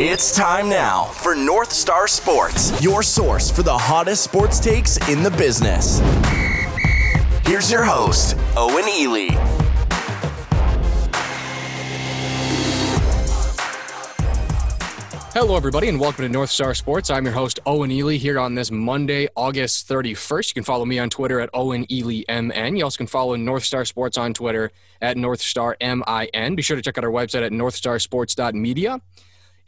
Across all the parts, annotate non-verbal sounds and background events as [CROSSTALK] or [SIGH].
It's time now for North Star Sports, your source for the hottest sports takes in the business. Here's your host, Owen Ely. Hello, everybody, and welcome to North Star Sports. I'm your host, Owen Ely, here on this Monday, August 31st. You can follow me on Twitter at Owen Ely MN. You also can follow North Star Sports on Twitter at North Star MIN. Be sure to check out our website at northstarsports.media.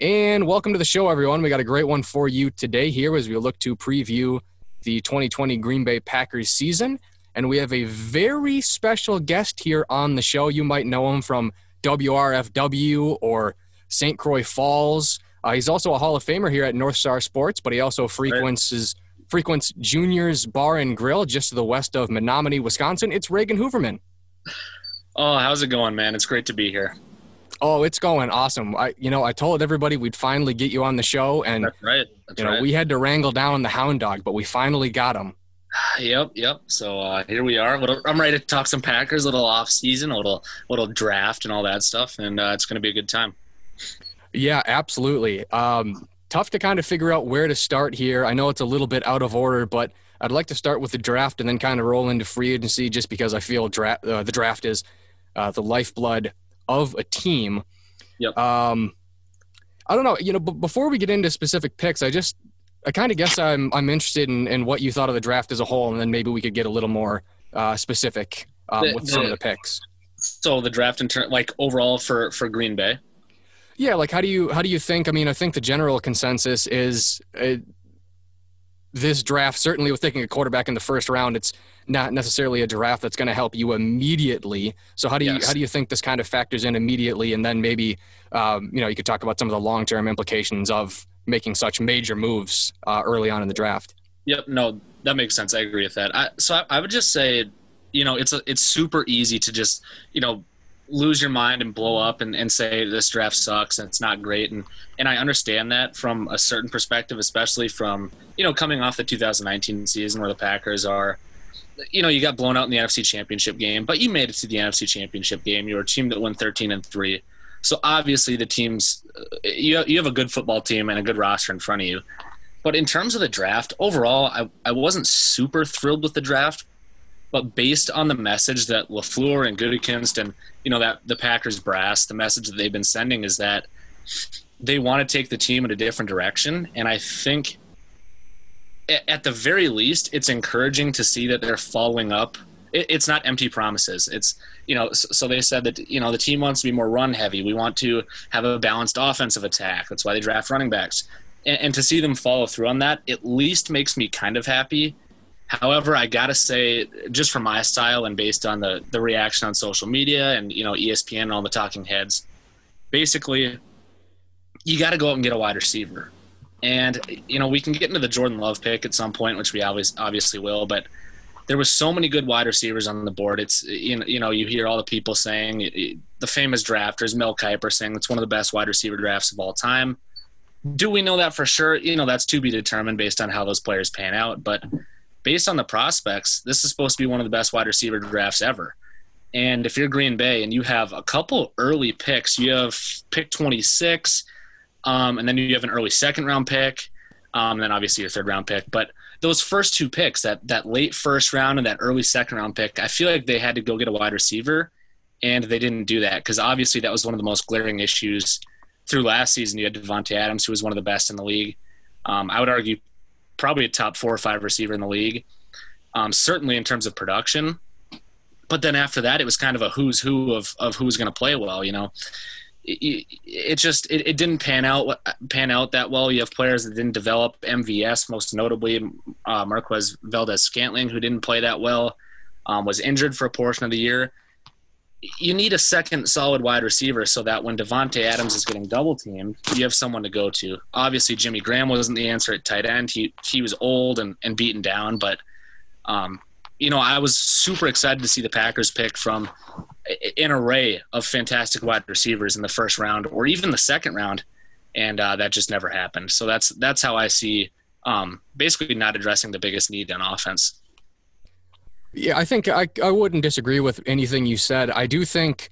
And welcome to the show, everyone. We got a great one for you today here as we look to preview the 2020 Green Bay Packers season. And we have a very special guest here on the show. You might know him from WRFW or St. Croix Falls. Uh, he's also a Hall of Famer here at North Star Sports, but he also frequents frequents Junior's Bar and Grill just to the west of Menomonie, Wisconsin. It's Reagan Hoverman. Oh, how's it going, man? It's great to be here. Oh, it's going awesome. I, you know, I told everybody we'd finally get you on the show, and That's right. That's you know, right. we had to wrangle down the hound dog, but we finally got him. [SIGHS] Yep, yep. So uh, here we are. Little, I'm ready to talk some Packers, a little off season, a little little draft, and all that stuff, and uh, it's going to be a good time. Yeah, absolutely. Um, tough to kind of figure out where to start here. I know it's a little bit out of order, but I'd like to start with the draft and then kind of roll into free agency, just because I feel dra- uh, the draft is uh, the lifeblood of a team. Yep. Um, I don't know. You know, b- before we get into specific picks, I just I kind of guess I'm I'm interested in, in what you thought of the draft as a whole, and then maybe we could get a little more uh, specific um, The- with some of the- the picks. So the draft in turn, like overall for for Green Bay. Yeah, like how do you how do you think? I mean, I think the general consensus is uh, this draft certainly with taking a quarterback in the first round, it's not necessarily a draft that's going to help you immediately. So how do you Yes. how do you think this kind of factors in immediately, and then maybe um, you know you could talk about some of the long term implications of making such major moves uh, early on in the draft. Yep. No, that makes sense. I agree with that. I, so I, I would just say, you know, it's a, it's super easy to just you know lose your mind and blow up and, and say this draft sucks and it's not great and and I understand that from a certain perspective, especially from you know coming off the 2019 season where the Packers are. You know, you got blown out in the NFC Championship game, but you made it to the NFC Championship game. You were a team that won 13 and three, so obviously the teams uh, you you have a good football team and a good roster in front of you. But in terms of the draft, overall, I, I wasn't super thrilled with the draft. But based on the message that Lafleur and Gutekunst and you know that the Packers brass, the message that they've been sending is that they want to take the team in a different direction. And I think, at the very least, it's encouraging to see that they're following up. It, it's not empty promises. It's you know, so they said that you know the team wants to be more run heavy. We want to have a balanced offensive attack. That's why they draft running backs and, to see them follow through on that at least makes me kind of happy. However, I gotta say, just for my style and based on the the reaction on social media and you know ESPN and all the talking heads, basically, you got to go out and get a wide receiver. And you know we can get into the Jordan Love pick at some point, which we always obviously will, but there was so many good wide receivers on the board. It's you know, you know you hear all the people saying the famous drafters, Mel Kiper saying it's one of the best wide receiver drafts of all time. Do we know that for sure? You know, that's to be determined based on how those players pan out. But based on the prospects, this is supposed to be one of the best wide receiver drafts ever. And if you're Green Bay and you have a couple early picks, you have pick 26, um, and then you have an early second round pick, um, and then obviously your third round pick. But those first two picks, that that late first round and that early second round pick, I feel like they had to go get a wide receiver, and they didn't do that because obviously that was one of the most glaring issues through last season. You had Davante Adams, who was one of the best in the league. Um, I would argue probably a top four or five receiver in the league, um, certainly in terms of production. But then after that, it was kind of a who's who of of who's going to play well. You know, it, it just it, it didn't pan out pan out that well. You have players that didn't develop. MVS, most notably, uh, Marquez Valdes Scantling, who didn't play that well, um, was injured for a portion of the year. You need a second solid wide receiver so that when Davante Adams is getting double teamed, you have someone to go to. Obviously, Jimmy Graham wasn't the answer at tight end. He he was old and, and beaten down, but um, you know, I was super excited to see the Packers pick from an array of fantastic wide receivers in the first round or even the second round, and uh, that just never happened. So that's that's how I see um, basically not addressing the biggest need on offense. Yeah, I think I, I wouldn't disagree with anything you said. I do think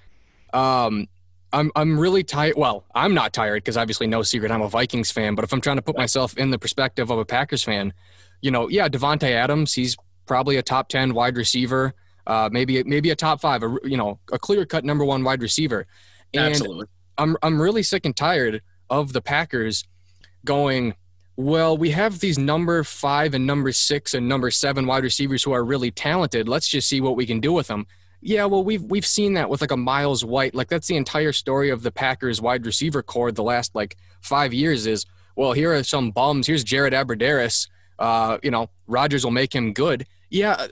um, I'm I'm really tired. Well, I'm not tired because obviously no secret I'm a Vikings fan. But if I'm trying to put myself in the perspective of a Packers fan, you know, yeah, Davante Adams, he's probably a top ten wide receiver, uh, maybe maybe a top five, a, you know, a clear cut number one wide receiver. And Absolutely. I'm I'm really sick and tired of the Packers going. Well, we have these number five and number six and number seven wide receivers who are really talented. Let's just see what we can do with them. Yeah, well, we've we've seen that with like a Myles White. Like that's the entire story of the Packers wide receiver core the last like five years. Is well, here are some bums. Here's Jared Abbrederis. Uh, you know, Rodgers will make him good. Yeah,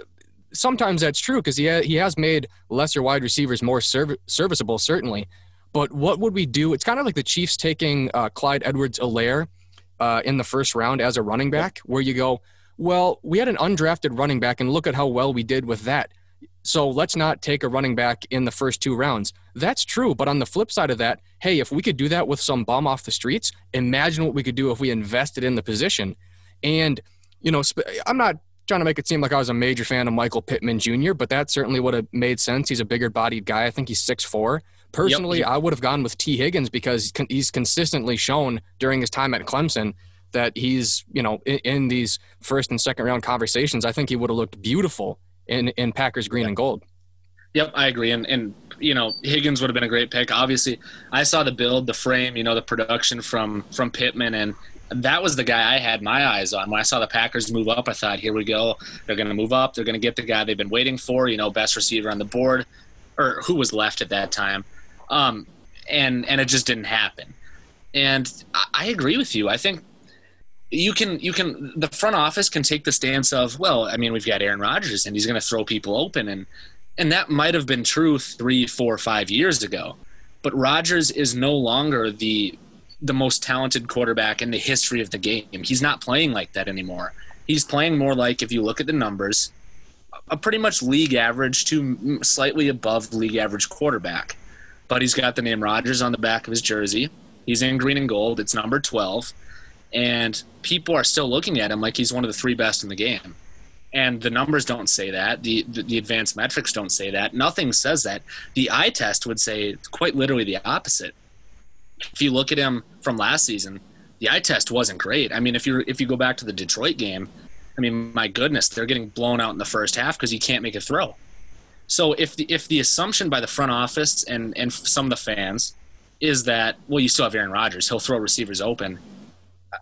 sometimes that's true because he ha- he has made lesser wide receivers more serv- serviceable, certainly. But what would we do? It's kind of like the Chiefs taking uh, Clyde Edwards-Helaire uh, in the first round as a running back, where you go, well, we had an undrafted running back, and look at how well we did with that. So let's not take a running back in the first two rounds. That's true. But on the flip side of that, hey, if we could do that with some bum off the streets, imagine what we could do if we invested in the position. And, you know, I'm not trying to make it seem like I was a major fan of Michael Pittman Jr., but that certainly would have made sense. He's a bigger bodied guy. I think he's six four. Personally, yep. I would have gone with Tee Higgins because he's consistently shown during his time at Clemson that he's, you know, in, in these first and second round conversations. I think he would have looked beautiful in in Packers green and gold. Yep, I agree. And and you know, Higgins would have been a great pick. Obviously, I saw the build, the frame, you know, the production from from Pittman and that was the guy I had my eyes on. When I saw the Packers move up, I thought, here we go. They're going to move up. They're going to get the guy they've been waiting for, you know, best receiver on the board, or who was left at that time. Um, and and it just didn't happen. And I, I agree with you. I think you can you can the front office can take the stance of well i mean we've got aaron rodgers and he's going to throw people open and and that might have been true three four five years ago but rodgers is no longer the the most talented quarterback in the history of the game he's not playing like that anymore he's playing more like if you look at the numbers a pretty much league average to slightly above league average quarterback but he's got the name rodgers on the back of his jersey he's in green and gold it's number 12 and people are still looking at him like he's one of the three best in the game. And the numbers don't say that. The, the, the advanced metrics don't say that. Nothing says that. The eye test would say quite literally the opposite. If you look at him from last season, the eye test wasn't great. I mean, if you if you go back to the Detroit game, I mean, my goodness, they're getting blown out in the first half because he can't make a throw. So if the if the assumption by the front office and and some of the fans is that well, you still have Aaron Rodgers, he'll throw receivers open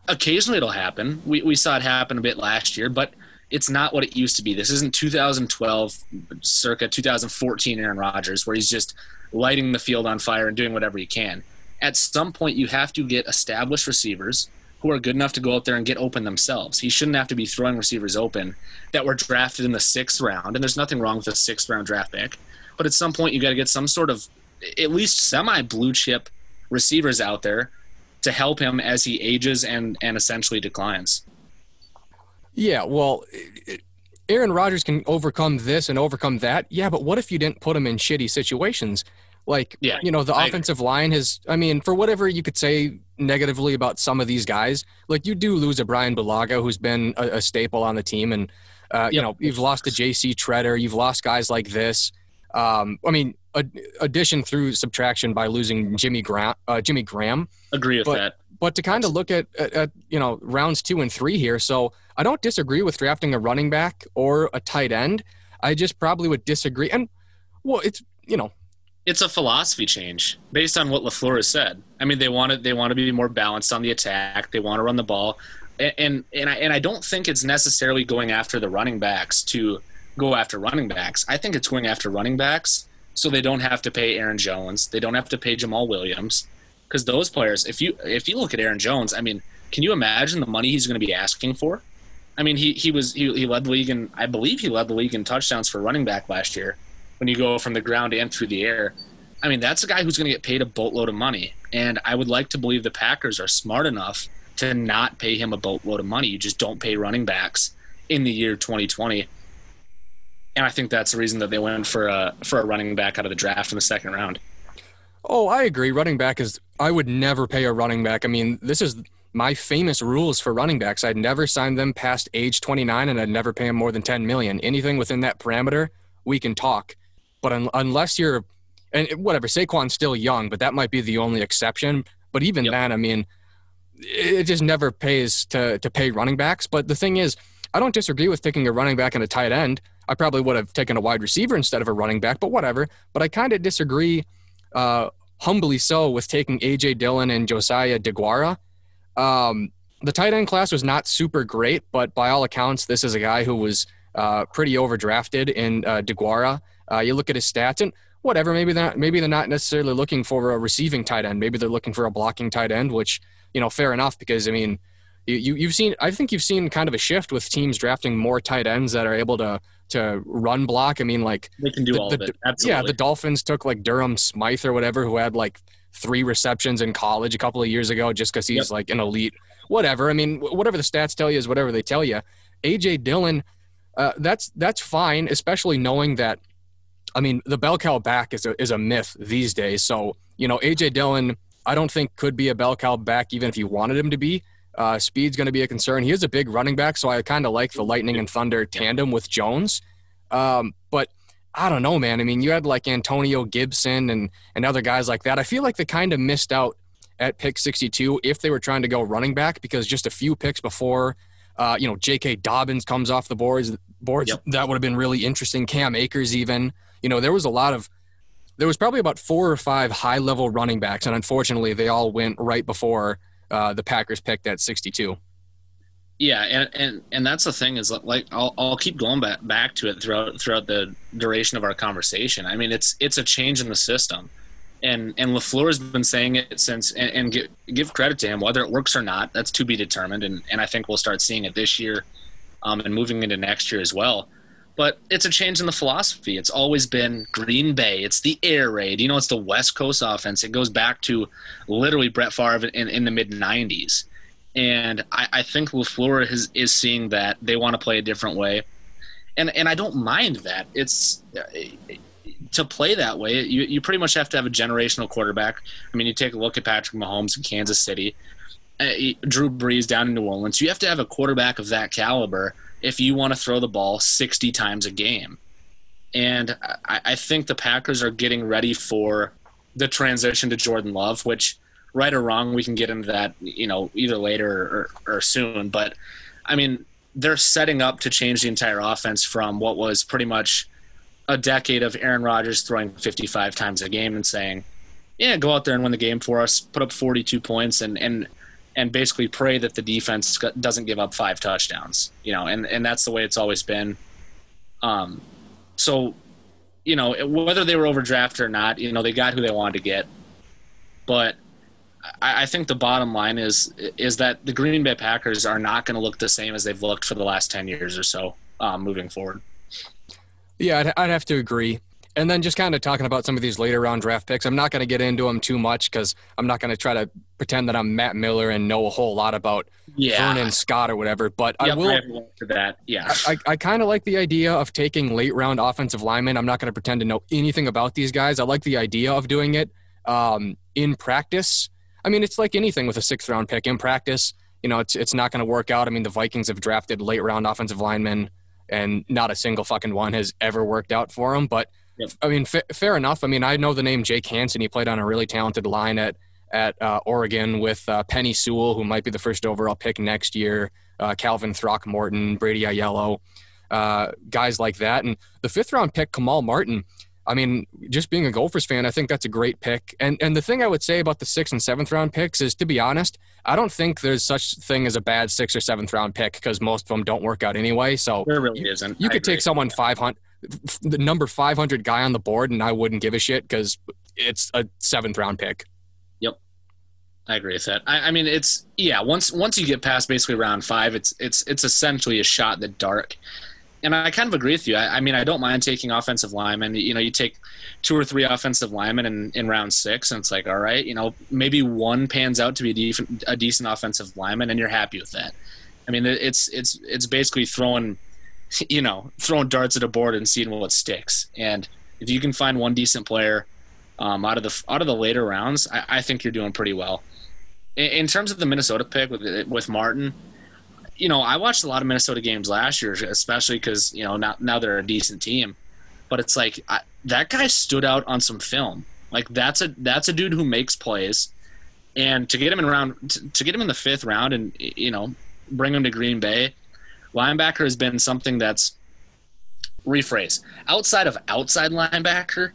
occasionally it'll happen. We, we saw it happen a bit last year, but it's not what it used to be. This isn't 2012, circa 2014 Aaron Rodgers, where he's just lighting the field on fire and doing whatever he can. At some point, you have to get established receivers who are good enough to go out there and get open themselves. He shouldn't have to be throwing receivers open that were drafted in the sixth round, and there's nothing wrong with a sixth round draft pick. But at some point, you got to get some sort of at least semi blue chip receivers out there to help him as he ages and and essentially declines. Yeah, well, Aaron Rodgers can overcome this and overcome that. Yeah, but what if you didn't put him in shitty situations? Like, yeah, you know, the I offensive agree. line has, I mean, for whatever you could say negatively about some of these guys, like you do lose a Brian Bulaga who's been a, a staple on the team. And, uh, yep. you know, you've lost a JC Tretter, you've lost guys like this. Um, I mean, addition through subtraction by losing Jimmy Graham. Uh, Jimmy Graham. Agree with but, that. But to kind of look at, at, at, you know rounds two and three here, so I don't disagree with drafting a running back or a tight end. I just probably would disagree. And well, it's you know, it's a philosophy change based on what Lafleur has said. I mean, they want to they want to be more balanced on the attack. They want to run the ball, and and and I, and I don't think it's necessarily going after the running backs to go after running backs. I think it's going after running backs so they don't have to pay Aaron Jones. They don't have to pay Jamaal Williams because those players. If you if you look at Aaron Jones, I mean, can you imagine the money he's going to be asking for? I mean, he he was he, he led the league and I believe he led the league in touchdowns for running back last year. When you go from the ground and through the air, I mean, that's a guy who's going to get paid a boatload of money. And I would like to believe the Packers are smart enough to not pay him a boatload of money. You just don't pay running backs in the year 2020 and I think that's the reason that they went for a for a running back out of the draft in the second round. Oh, I agree. Running back is I would never pay a running back. I mean, this is my famous rules for running backs. I'd never sign them past age 29 and I'd never pay them more than 10 million. Anything within that parameter, we can talk. But un- unless you're and whatever, Saquon's still young, but that might be the only exception. But even yep. then, I mean, it just never pays to to pay running backs. But the thing is, I don't disagree with taking a running back and a tight end. I probably would have taken a wide receiver instead of a running back, but whatever. But I kind of disagree, uh, humbly so, with taking AJ Dillon and Josiah DeGuara. Um, the tight end class was not super great, but by all accounts, this is a guy who was uh, pretty overdrafted in uh, DeGuara. Uh, you look at his stats, and whatever. Maybe they're not, maybe they're not necessarily looking for a receiving tight end. Maybe they're looking for a blocking tight end, which you know, fair enough. Because I mean, you you've seen. I think you've seen kind of a shift with teams drafting more tight ends that are able to to run block. I mean, like they can do the, all the, of it. Absolutely. Yeah, the Dolphins took like Durham Smythe or whatever, who had like three receptions in college a couple of years ago, just because he's yep. like an elite. Whatever. I mean, whatever the stats tell you is whatever they tell you. AJ Dillon, uh, that's that's fine, especially knowing that I mean, the bell cow back is a, is a myth these days. So, you know, AJ Dillon, I don't think could be a bell cow back even if you wanted him to be. Uh, speed's going to be a concern. He is a big running back, so I kind of like the Lightning and Thunder tandem with Jones. Um, but I don't know, man. I mean, you had like Antonio Gibson and and other guys like that. I feel like they kind of missed out at pick 62 if they were trying to go running back because just a few picks before, uh, you know, J.K. Dobbins comes off the boards. Boards yep. that would have been really interesting. Cam Akers even you know, there was a lot of there was probably about four or five high level running backs, and unfortunately, they all went right before uh, the Packers picked at 62. Yeah, and, and and that's the thing is like I'll I'll keep going back back to it throughout throughout the duration of our conversation. I mean, it's it's a change in the system, and and Lafleur has been saying it since, and, and give, give credit to him whether it works or not. That's to be determined, and and I think we'll start seeing it this year, um, and moving into next year as well but it's a change in the philosophy. It's always been Green Bay. It's the air raid. You know, it's the West Coast offense. It goes back to literally Brett Favre in, in the mid 90s. And I, I think LaFleur is, is seeing that they want to play a different way. And, and I don't mind that. It's to play that way, you, you pretty much have to have a generational quarterback. I mean, you take a look at Patrick Mahomes in Kansas City, uh, Drew Brees down in New Orleans. You have to have a quarterback of that caliber if you want to throw the ball 60 times a game. And I, I think the Packers are getting ready for the transition to Jordan Love, which, right or wrong, we can get into that, you know, either later or, or soon. But I mean, they're setting up to change the entire offense from what was pretty much a decade of Aaron Rodgers throwing 55 times a game and saying, "Yeah, go out there and win the game for us, put up 42 points and and and basically pray that the defense doesn't give up five touchdowns. You know, and and that's the way it's always been. Um, so, you know, whether they were overdrafted or not, you know, they got who they wanted to get. But I, I think the bottom line is is that the Green Bay Packers are not going to look the same as they've looked for the last ten years or so um, moving forward. Yeah, I'd, I'd have to agree. And then just kind of talking about some of these later round draft picks. I'm not going to get into them too much because I'm not going to try to pretend that I'm Matt Miller and know a whole lot about yeah. Vernon Scott or whatever. But yep, I will. I that. Yeah. I, I kind of like the idea of taking late round offensive linemen. I'm not going to pretend to know anything about these guys. I like the idea of doing it um, in practice. I mean, it's like anything with a sixth round pick in practice. You know, it's it's not going to work out. I mean, the Vikings have drafted late round offensive linemen, and not a single fucking one has ever worked out for them. But Yep. I mean, fa- fair enough. I mean, I know the name Jake Hanson. He played on a really talented line at at uh, Oregon with uh, Penei Sewell, who might be the first overall pick next year. Uh, Calvin Throckmorton, Brady Aiello, uh, guys like that, and the fifth round pick Kamal Martin. I mean, just being a Gophers fan, I think that's a great pick. And and the thing I would say about the sixth and seventh round picks is, to be honest, I don't think there's such thing as a bad sixth or seventh round pick because most of them don't work out anyway. So there really isn't. You, you could take someone five hundred the number 500 guy on the board, and I wouldn't give a shit because it's a seventh round pick. Yep, I agree with that. I, I, mean, it's yeah. Once once you get past basically round five, it's it's it's essentially a shot in the dark. And I kind of agree with you. I, I mean, I don't mind taking offensive linemen. You know, you take two or three offensive linemen in, in round six, and it's like, all right, you know, maybe one pans out to be a, def- a decent offensive lineman, and you're happy with that. I mean, it's it's it's basically throwing you know, throwing darts at a board and seeing what sticks. And if you can find one decent player um, out of the out of the later rounds, I, I think you're doing pretty well. In, in, terms of the Minnesota pick with with Martin, you know, I watched a lot of Minnesota games last year, especially because you know now now they're a decent team. but it's like I, that guy stood out on some film. Like that's a that's a dude who makes plays, and to get him in round to, to get him in the fifth round and you know bring him to Green Bay, linebacker has been something that's rephrase outside of outside linebacker,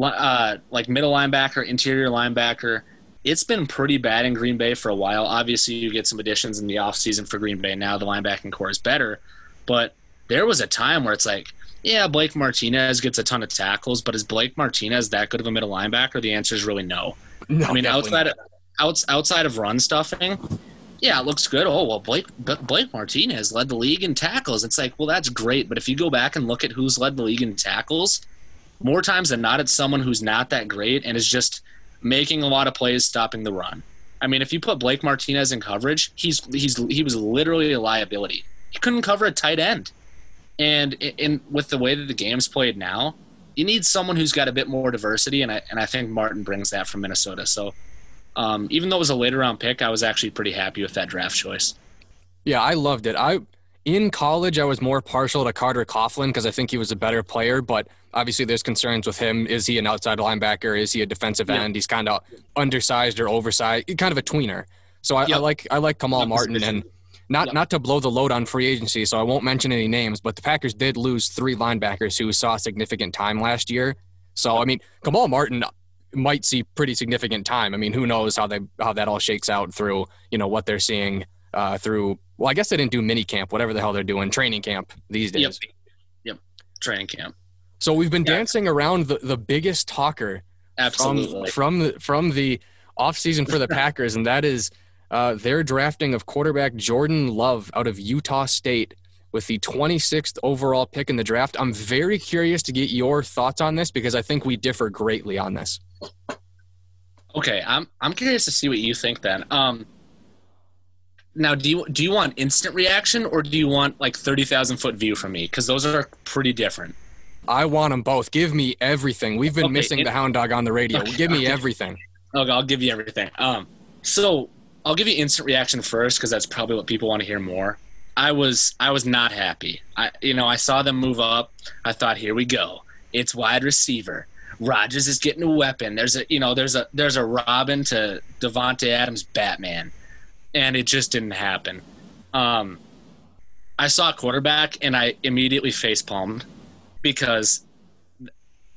uh, like middle linebacker, interior linebacker. It's been pretty bad in Green Bay for a while. Obviously, you get some additions in the offseason for Green Bay. Now the linebacking core is better, but there was a time where it's like, yeah, Blake Martinez gets a ton of tackles, but is Blake Martinez that good of a middle linebacker? The answer is really no. no I mean, outside of, outside of run stuffing, yeah, it looks good. Oh well, Blake Blake Martinez led the league in tackles. It's like, well, that's great, but if you go back and look at who's led the league in tackles, more times than not, it's someone who's not that great and is just making a lot of plays, stopping the run. I mean, if you put Blake Martinez in coverage, he's he's he was literally a liability. He couldn't cover a tight end, and in, in with the way that the game's played now, you need someone who's got a bit more diversity, and I and I think Martin brings that from Minnesota. So um, even though it was a later round pick, I was actually pretty happy with that draft choice. Yeah, I loved it. I in college I was more partial to Carter Coughlin because I think he was a better player, but obviously there's concerns with him. Is he an outside linebacker? Is he a defensive yeah. end? He's kind of undersized or oversized, kind of a tweener. So I, yep. I like I like Kamal Martin and not yep. not to blow the load on free agency, so I won't mention any names, but the Packers did lose three linebackers who saw significant time last year. So I mean, Kamal Martin, might see pretty significant time. I mean, who knows how they how that all shakes out through you know what they're seeing uh, through. Well, I guess they didn't do mini camp, whatever the hell they're doing, training camp these days. Yep, yep. training camp. So we've been yeah. dancing around the, the biggest talker Absolutely. from from the, from the off season for the [LAUGHS] Packers, and that is uh, their drafting of quarterback Jordan Love out of Utah State with the 26th overall pick in the draft. I'm very curious to get your thoughts on this because I think we differ greatly on this. Okay, I'm I'm curious to see what you think then. Um, now, do you do you want instant reaction or do you want like thirty thousand foot view from me? Because those are pretty different. I want them both. Give me everything. We've been okay, missing it, the hound dog on the radio. Okay, give me everything. Okay, I'll give you everything. Um, so I'll give you instant reaction first because that's probably what people want to hear more. I was I was not happy. I you know I saw them move up. I thought here we go. It's wide receiver. Rodgers is getting a weapon. There's a you know there's a there's a Robin to Davante Adams Batman, and it just didn't happen. Um, I saw a quarterback and I immediately face palmed because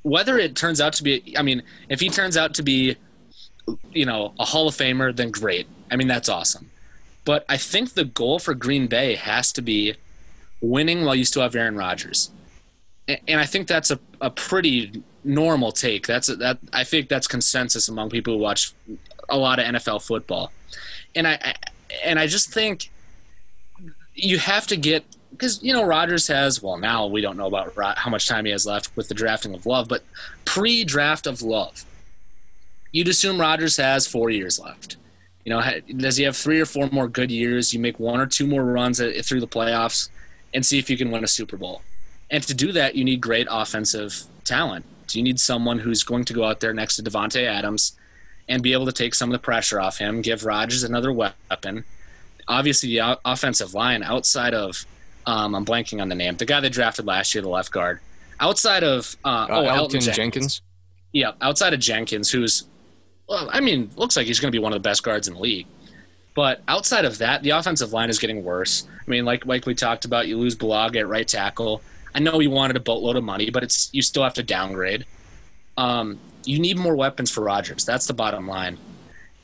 whether it turns out to be, I mean, if he turns out to be, you know, a Hall of Famer, then great. I mean, that's awesome. But I think the goal for Green Bay has to be winning while you still have Aaron Rodgers. And I think that's a, a pretty normal take. That's that I think that's consensus among people who watch a lot of NFL football. And I and I just think you have to get because you know Rodgers has well now we don't know about how much time he has left with the drafting of Love, but pre-draft of Love, you'd assume Rodgers has four years left. You know, does he have three or four more good years? You make one or two more runs through the playoffs and see if you can win a Super Bowl. And to do that, you need great offensive talent. You need someone who's going to go out there next to Davante Adams and be able to take some of the pressure off him, give Rodgers another weapon. Obviously, the offensive line outside of um, I'm blanking on the name, the guy they drafted last year, the left guard. Outside of uh, uh, oh, Elgton Jenkins. Jenkins. Yeah, outside of Jenkins, who's well, I mean, looks like he's going to be one of the best guards in the league. But outside of that, the offensive line is getting worse. I mean, like like we talked about, you lose Bulaga at right tackle. I know he wanted a boatload of money, but it's you still have to downgrade. Um, you need more weapons for Rodgers. That's the bottom line.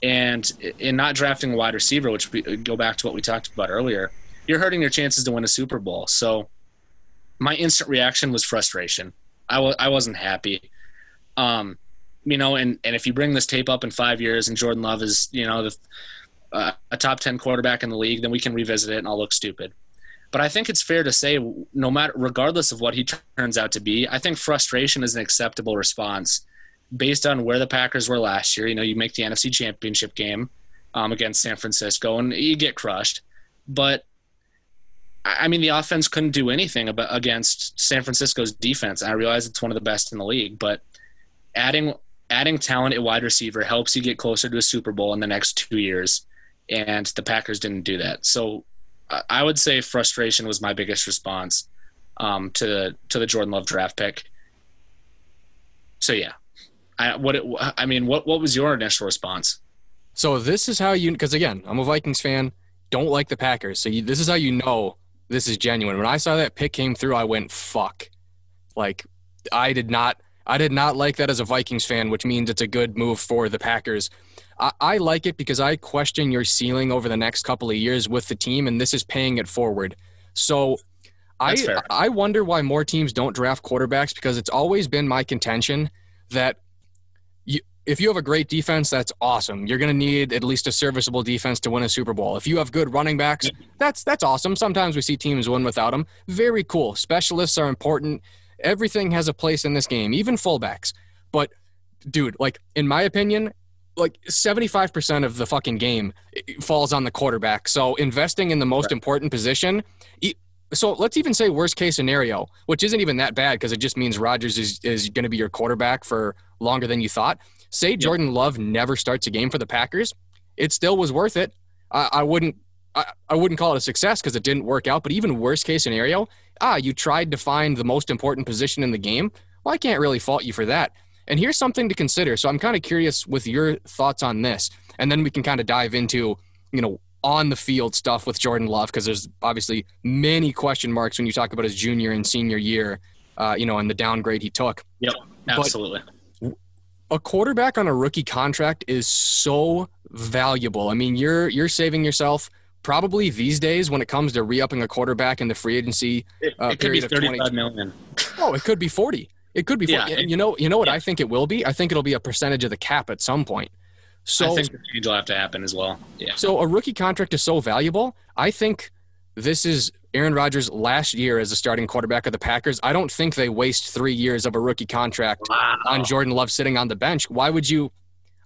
And in not drafting a wide receiver, which we go back to what we talked about earlier, you're hurting your chances to win a Super Bowl. So my instant reaction was frustration. I w- I wasn't happy. Um, you know, and, and if you bring this tape up in five years and Jordan Love is, you know, the, uh, a top 10 quarterback in the league, then we can revisit it and I'll look stupid. But I think it's fair to say, no matter, regardless of what he turns out to be, I think frustration is an acceptable response based on where the Packers were last year. You know, you make the NFC Championship game um, against San Francisco and you get crushed. But I mean, the offense couldn't do anything about, against San Francisco's defense. I realize it's one of the best in the league, but adding adding talent at wide receiver helps you get closer to a Super Bowl in the next two years, and the Packers didn't do that. So I would say frustration was my biggest response um, to the to the Jordan Love draft pick, so yeah, I what it, I mean, what what was your initial response? So this is how you because again, I'm a Vikings fan. Don't like the Packers. So you, this is how you know this is genuine. When I saw that pick came through, I went fuck. Like I did not I did not like that as a Vikings fan, which means it's a good move for the Packers. I, I like it because I question your ceiling over the next couple of years with the team, and this is paying it forward. So I I wonder why more teams don't draft quarterbacks because it's always been my contention that you, if you have a great defense, that's awesome. You're going to need at least a serviceable defense to win a Super Bowl. If you have good running backs, that's that's awesome. Sometimes we see teams win without them. Very cool. Specialists are important. Everything has a place in this game, even fullbacks. But dude, like in my opinion, like 75% of the fucking game eh, falls on the quarterback. So investing in the most right. important position, so let's even say worst case scenario, which isn't even that bad because it just means Rodgers is, is going to be your quarterback for longer than you thought. Say yep. Jordan Love never starts a game for the Packers, it still was worth it. I, I wouldn't I, I wouldn't call it a success because it didn't work out. But even worst case scenario, ah, you tried to find the most important position in the game. Well, I can't really fault you for that. And here's something to consider. So I'm kind of curious with your thoughts on this, and then we can kind of dive into you know on the field stuff with Jordan Love because there's obviously many question marks when you talk about his junior and senior year, uh, you know, and the downgrade he took. Yep, absolutely. But a quarterback on a rookie contract is so valuable. I mean, you're you're saving yourself probably these days when it comes to re-upping a quarterback in the free agency uh, it, period of 35 million. Oh, it could be 40. It could be 40. Yeah, and you know, you know what yeah. I think it will be? I think it'll be a percentage of the cap at some point. So I think the change will have to happen as well. Yeah. So a rookie contract is so valuable. I think this is Aaron Rodgers' last year as a starting quarterback of the Packers. I don't think they waste three years of a rookie contract wow. on Jordan Love sitting on the bench. Why would you?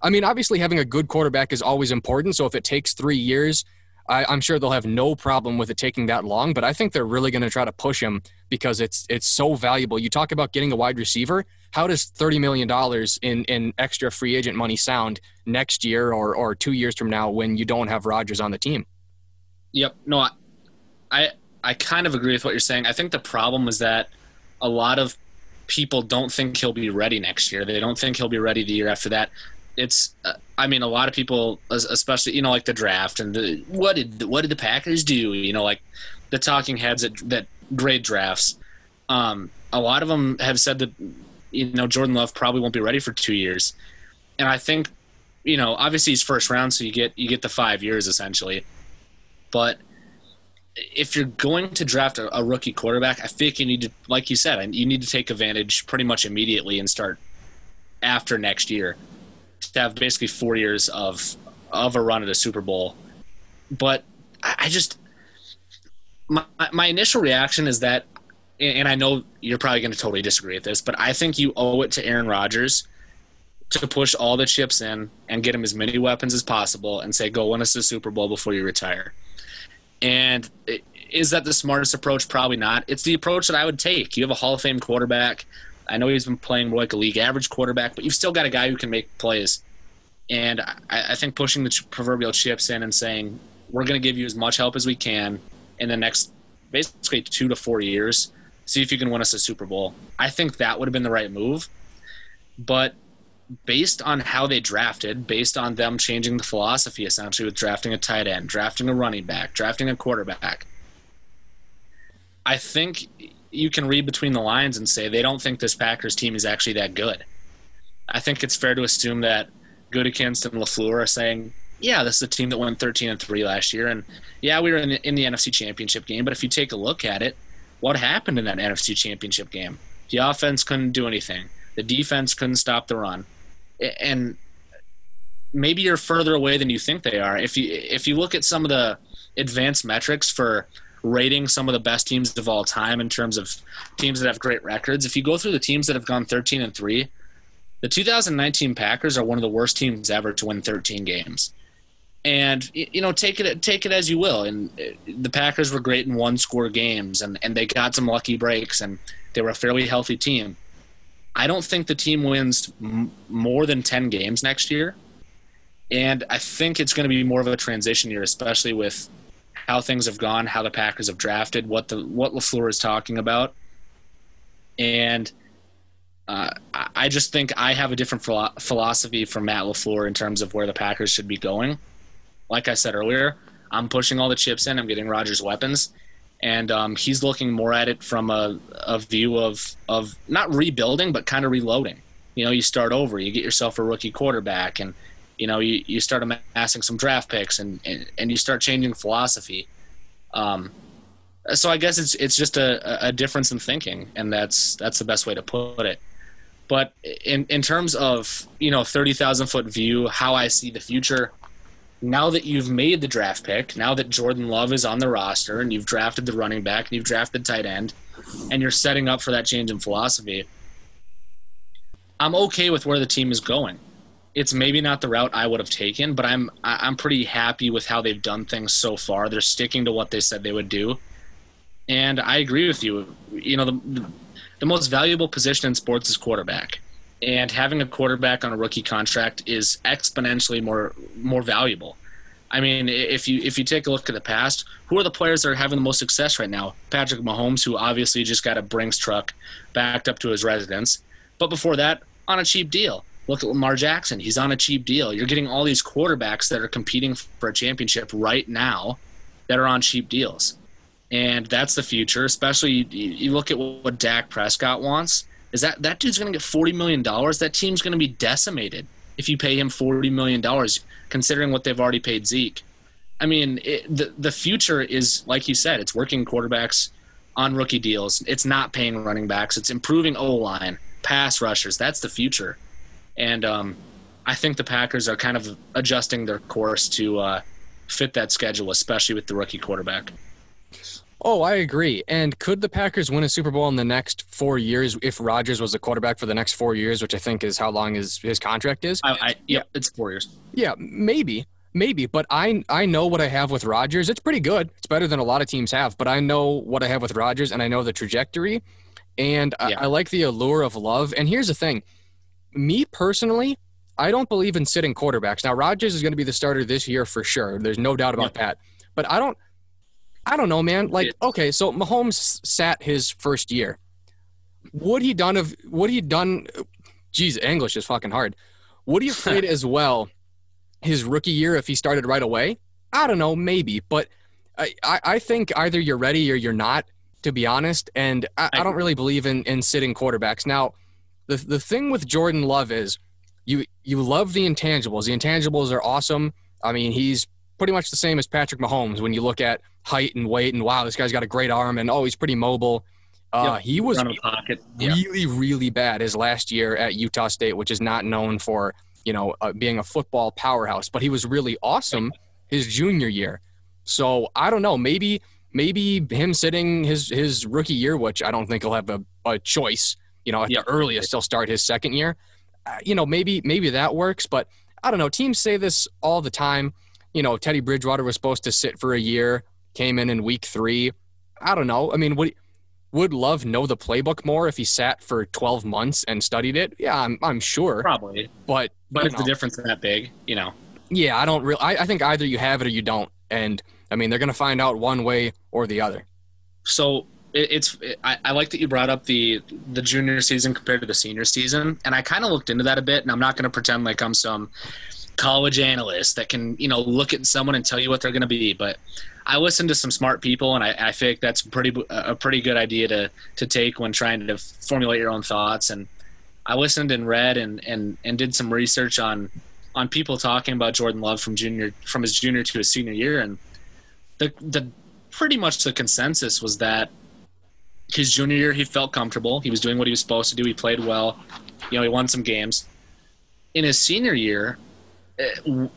I mean, obviously having a good quarterback is always important. So if it takes three years, I, am sure they'll have no problem with it taking that long. But I think they're really going to try to push him because it's it's so valuable. You talk about getting a wide receiver how does $30 million in, in extra free agent money sound next year or, or two years from now when you don't have Rodgers on the team? Yep. No, I, I, I kind of agree with what you're saying. I think the problem is that a lot of people don't think he'll be ready next year. They don't think he'll be ready the year after that. It's, uh, I mean, a lot of people, especially you know, like the draft and the what did what did the Packers do? You know, like the talking heads that that grade drafts. Um, a lot of them have said that you know Jordan Love probably won't be ready for two years, and I think you know obviously he's first round, so you get you get the five years essentially, but if you're going to draft a, a rookie quarterback, I think you need to, like you said, you need to take advantage pretty much immediately and start after next year to have basically four years of of a run at a Super Bowl. But I, just my my initial reaction is that and I know you're probably going to totally disagree with this, but I think you owe it to Aaron Rodgers to push all the chips in and get him as many weapons as possible and say, go win us a Super Bowl before you retire. And is that the smartest approach? Probably not. It's the approach that I would take. You have a Hall of Fame quarterback. I know he's been playing more like a league average quarterback, but you've still got a guy who can make plays. And I, I think pushing the proverbial chips in and saying, we're going to give you as much help as we can in the next basically two to four years – see if you can win us a Super Bowl. I think that would have been the right move. But based on how they drafted, based on them changing the philosophy essentially with drafting a tight end, drafting a running back, drafting a quarterback, I think you can read between the lines and say they don't think this Packers team is actually that good. I think it's fair to assume that Gutekunst and LaFleur are saying, yeah, this is a team that won 13 and 3 last year. And yeah, we were in the, in the NFC Championship game. But if you take a look at it, what happened in that NFC Championship game? The offense couldn't do anything. The defense couldn't stop the run. And maybe you're further away than you think they are. If you if you look at some of the advanced metrics for rating some of the best teams of all time in terms of teams that have great records, if you go through the teams that have gone 13 and 3, the 2019 Packers are one of the worst teams ever to win 13 games. And you know take it take it as you will. And uh, the packers were great in one score games and, and they got some lucky breaks and they were a fairly healthy team. I don't think the team wins m- more than 10 games next year. And i think it's going to be more of a transition year especially with how things have gone how the packers have drafted what the what LaFleur is talking about and uh, I just think I have a different philo- philosophy from Matt LaFleur in terms of where the Packers should be going. Like I said earlier, I'm pushing all the chips in. I'm getting Rodgers weapons, and um, he's looking more at it from a, a view of of not rebuilding, but kind of reloading. You know, you start over, you get yourself a rookie quarterback, and you know you, you start amassing some draft picks, and and, and you start changing philosophy. Um, so I guess it's it's just a, a difference in thinking, and that's that's the best way to put it. But in in terms of you know thirty thousand foot view, how I see the future, now that you've made the draft pick, now that Jordan Love is on the roster, and you've drafted the running back, and you've drafted tight end, and you're setting up for that change in philosophy, I'm okay with where the team is going. It's maybe not the route I would have taken, but I'm I'm pretty happy with how they've done things so far. They're sticking to what they said they would do, and I agree with you. You know the the most valuable position in sports is quarterback. And having a quarterback on a rookie contract is exponentially more more valuable. I mean, if you if you take a look at the past, who are the players that are having the most success right now? Patrick Mahomes, who obviously just got a Brinks truck backed up to his residence, but before that, on a cheap deal. Look at Lamar Jackson; he's on a cheap deal. You're getting all these quarterbacks that are competing for a championship right now that are on cheap deals and that's the future. Especially you, look at what, Dak Prescott wants. Is that that dude's going to get forty million dollars? That team's going to be decimated if you pay him forty million dollars, considering what they've already paid Zeke. I mean, it, the the future is like you said, it's working quarterbacks on rookie deals. It's not paying running backs. It's improving O line, pass rushers. That's the future, and um, I think the Packers are kind of adjusting their course to uh, fit that schedule, especially with the rookie quarterback. Oh, I agree. And could the Packers win a Super Bowl in the next four years if Rodgers was a quarterback for the next four years, which I think is how long his, his contract is? I, I, yeah, it's four years. Yeah, maybe, maybe. But I I know what I have with Rodgers. It's pretty good. It's better than a lot of teams have. But I know what I have with Rodgers, and I know the trajectory, and yeah. I, I like the allure of love. And here's the thing, me personally, I don't believe in sitting quarterbacks. Now Rodgers is going to be the starter this year for sure. There's no doubt about yeah. that. But I don't I don't know, man. Like, okay, so Mahomes sat his first year. Would he done of would he done geez, English is fucking hard. Would he have [LAUGHS] played as well his rookie year if he started right away? I don't know, maybe. But I, I think either you're ready or you're not, to be honest. And I, I don't really believe in, in sitting quarterbacks. Now, the the thing with Jordan Love is you you love the intangibles. The intangibles are awesome. I mean, he's pretty much the same as Patrick Mahomes when you look at height and weight and wow, this guy's got a great arm and oh, he's pretty mobile. Uh, yep. He was really, yeah. really bad his last year at Utah State, which is not known for you know uh, being a football powerhouse. But he was really awesome his junior year. So I don't know. Maybe maybe him sitting his his rookie year, which I don't think he'll have a, a choice. You know, at yep. the earliest, he'll start his second year. Uh, you know, maybe maybe that works, but I don't know. Teams say this all the time you know, Teddy Bridgewater was supposed to sit for a year, came in in week three. I don't know. I mean, would would Love know the playbook more if he sat for 12 months and studied it? Yeah, I'm, I'm sure. Probably. But but if know, the difference is that big, you know. Yeah, I don't really. I, I think either you have it or you don't, and I mean they're going to find out one way or the other. So it, it's it, I, I like that you brought up the the junior season compared to the senior season, and I kind of looked into that a bit, and I'm not going to pretend like I'm some college analyst that can you know look at someone and tell you what they're going to be but i listened to some smart people and I, I think that's pretty a pretty good idea to to take when trying to formulate your own thoughts and i listened and read and and and did some research on on people talking about jordan love from junior from his junior to his senior year and the the pretty much the consensus was that his junior year he felt comfortable he was doing what he was supposed to do he played well you know he won some games in his senior year uh,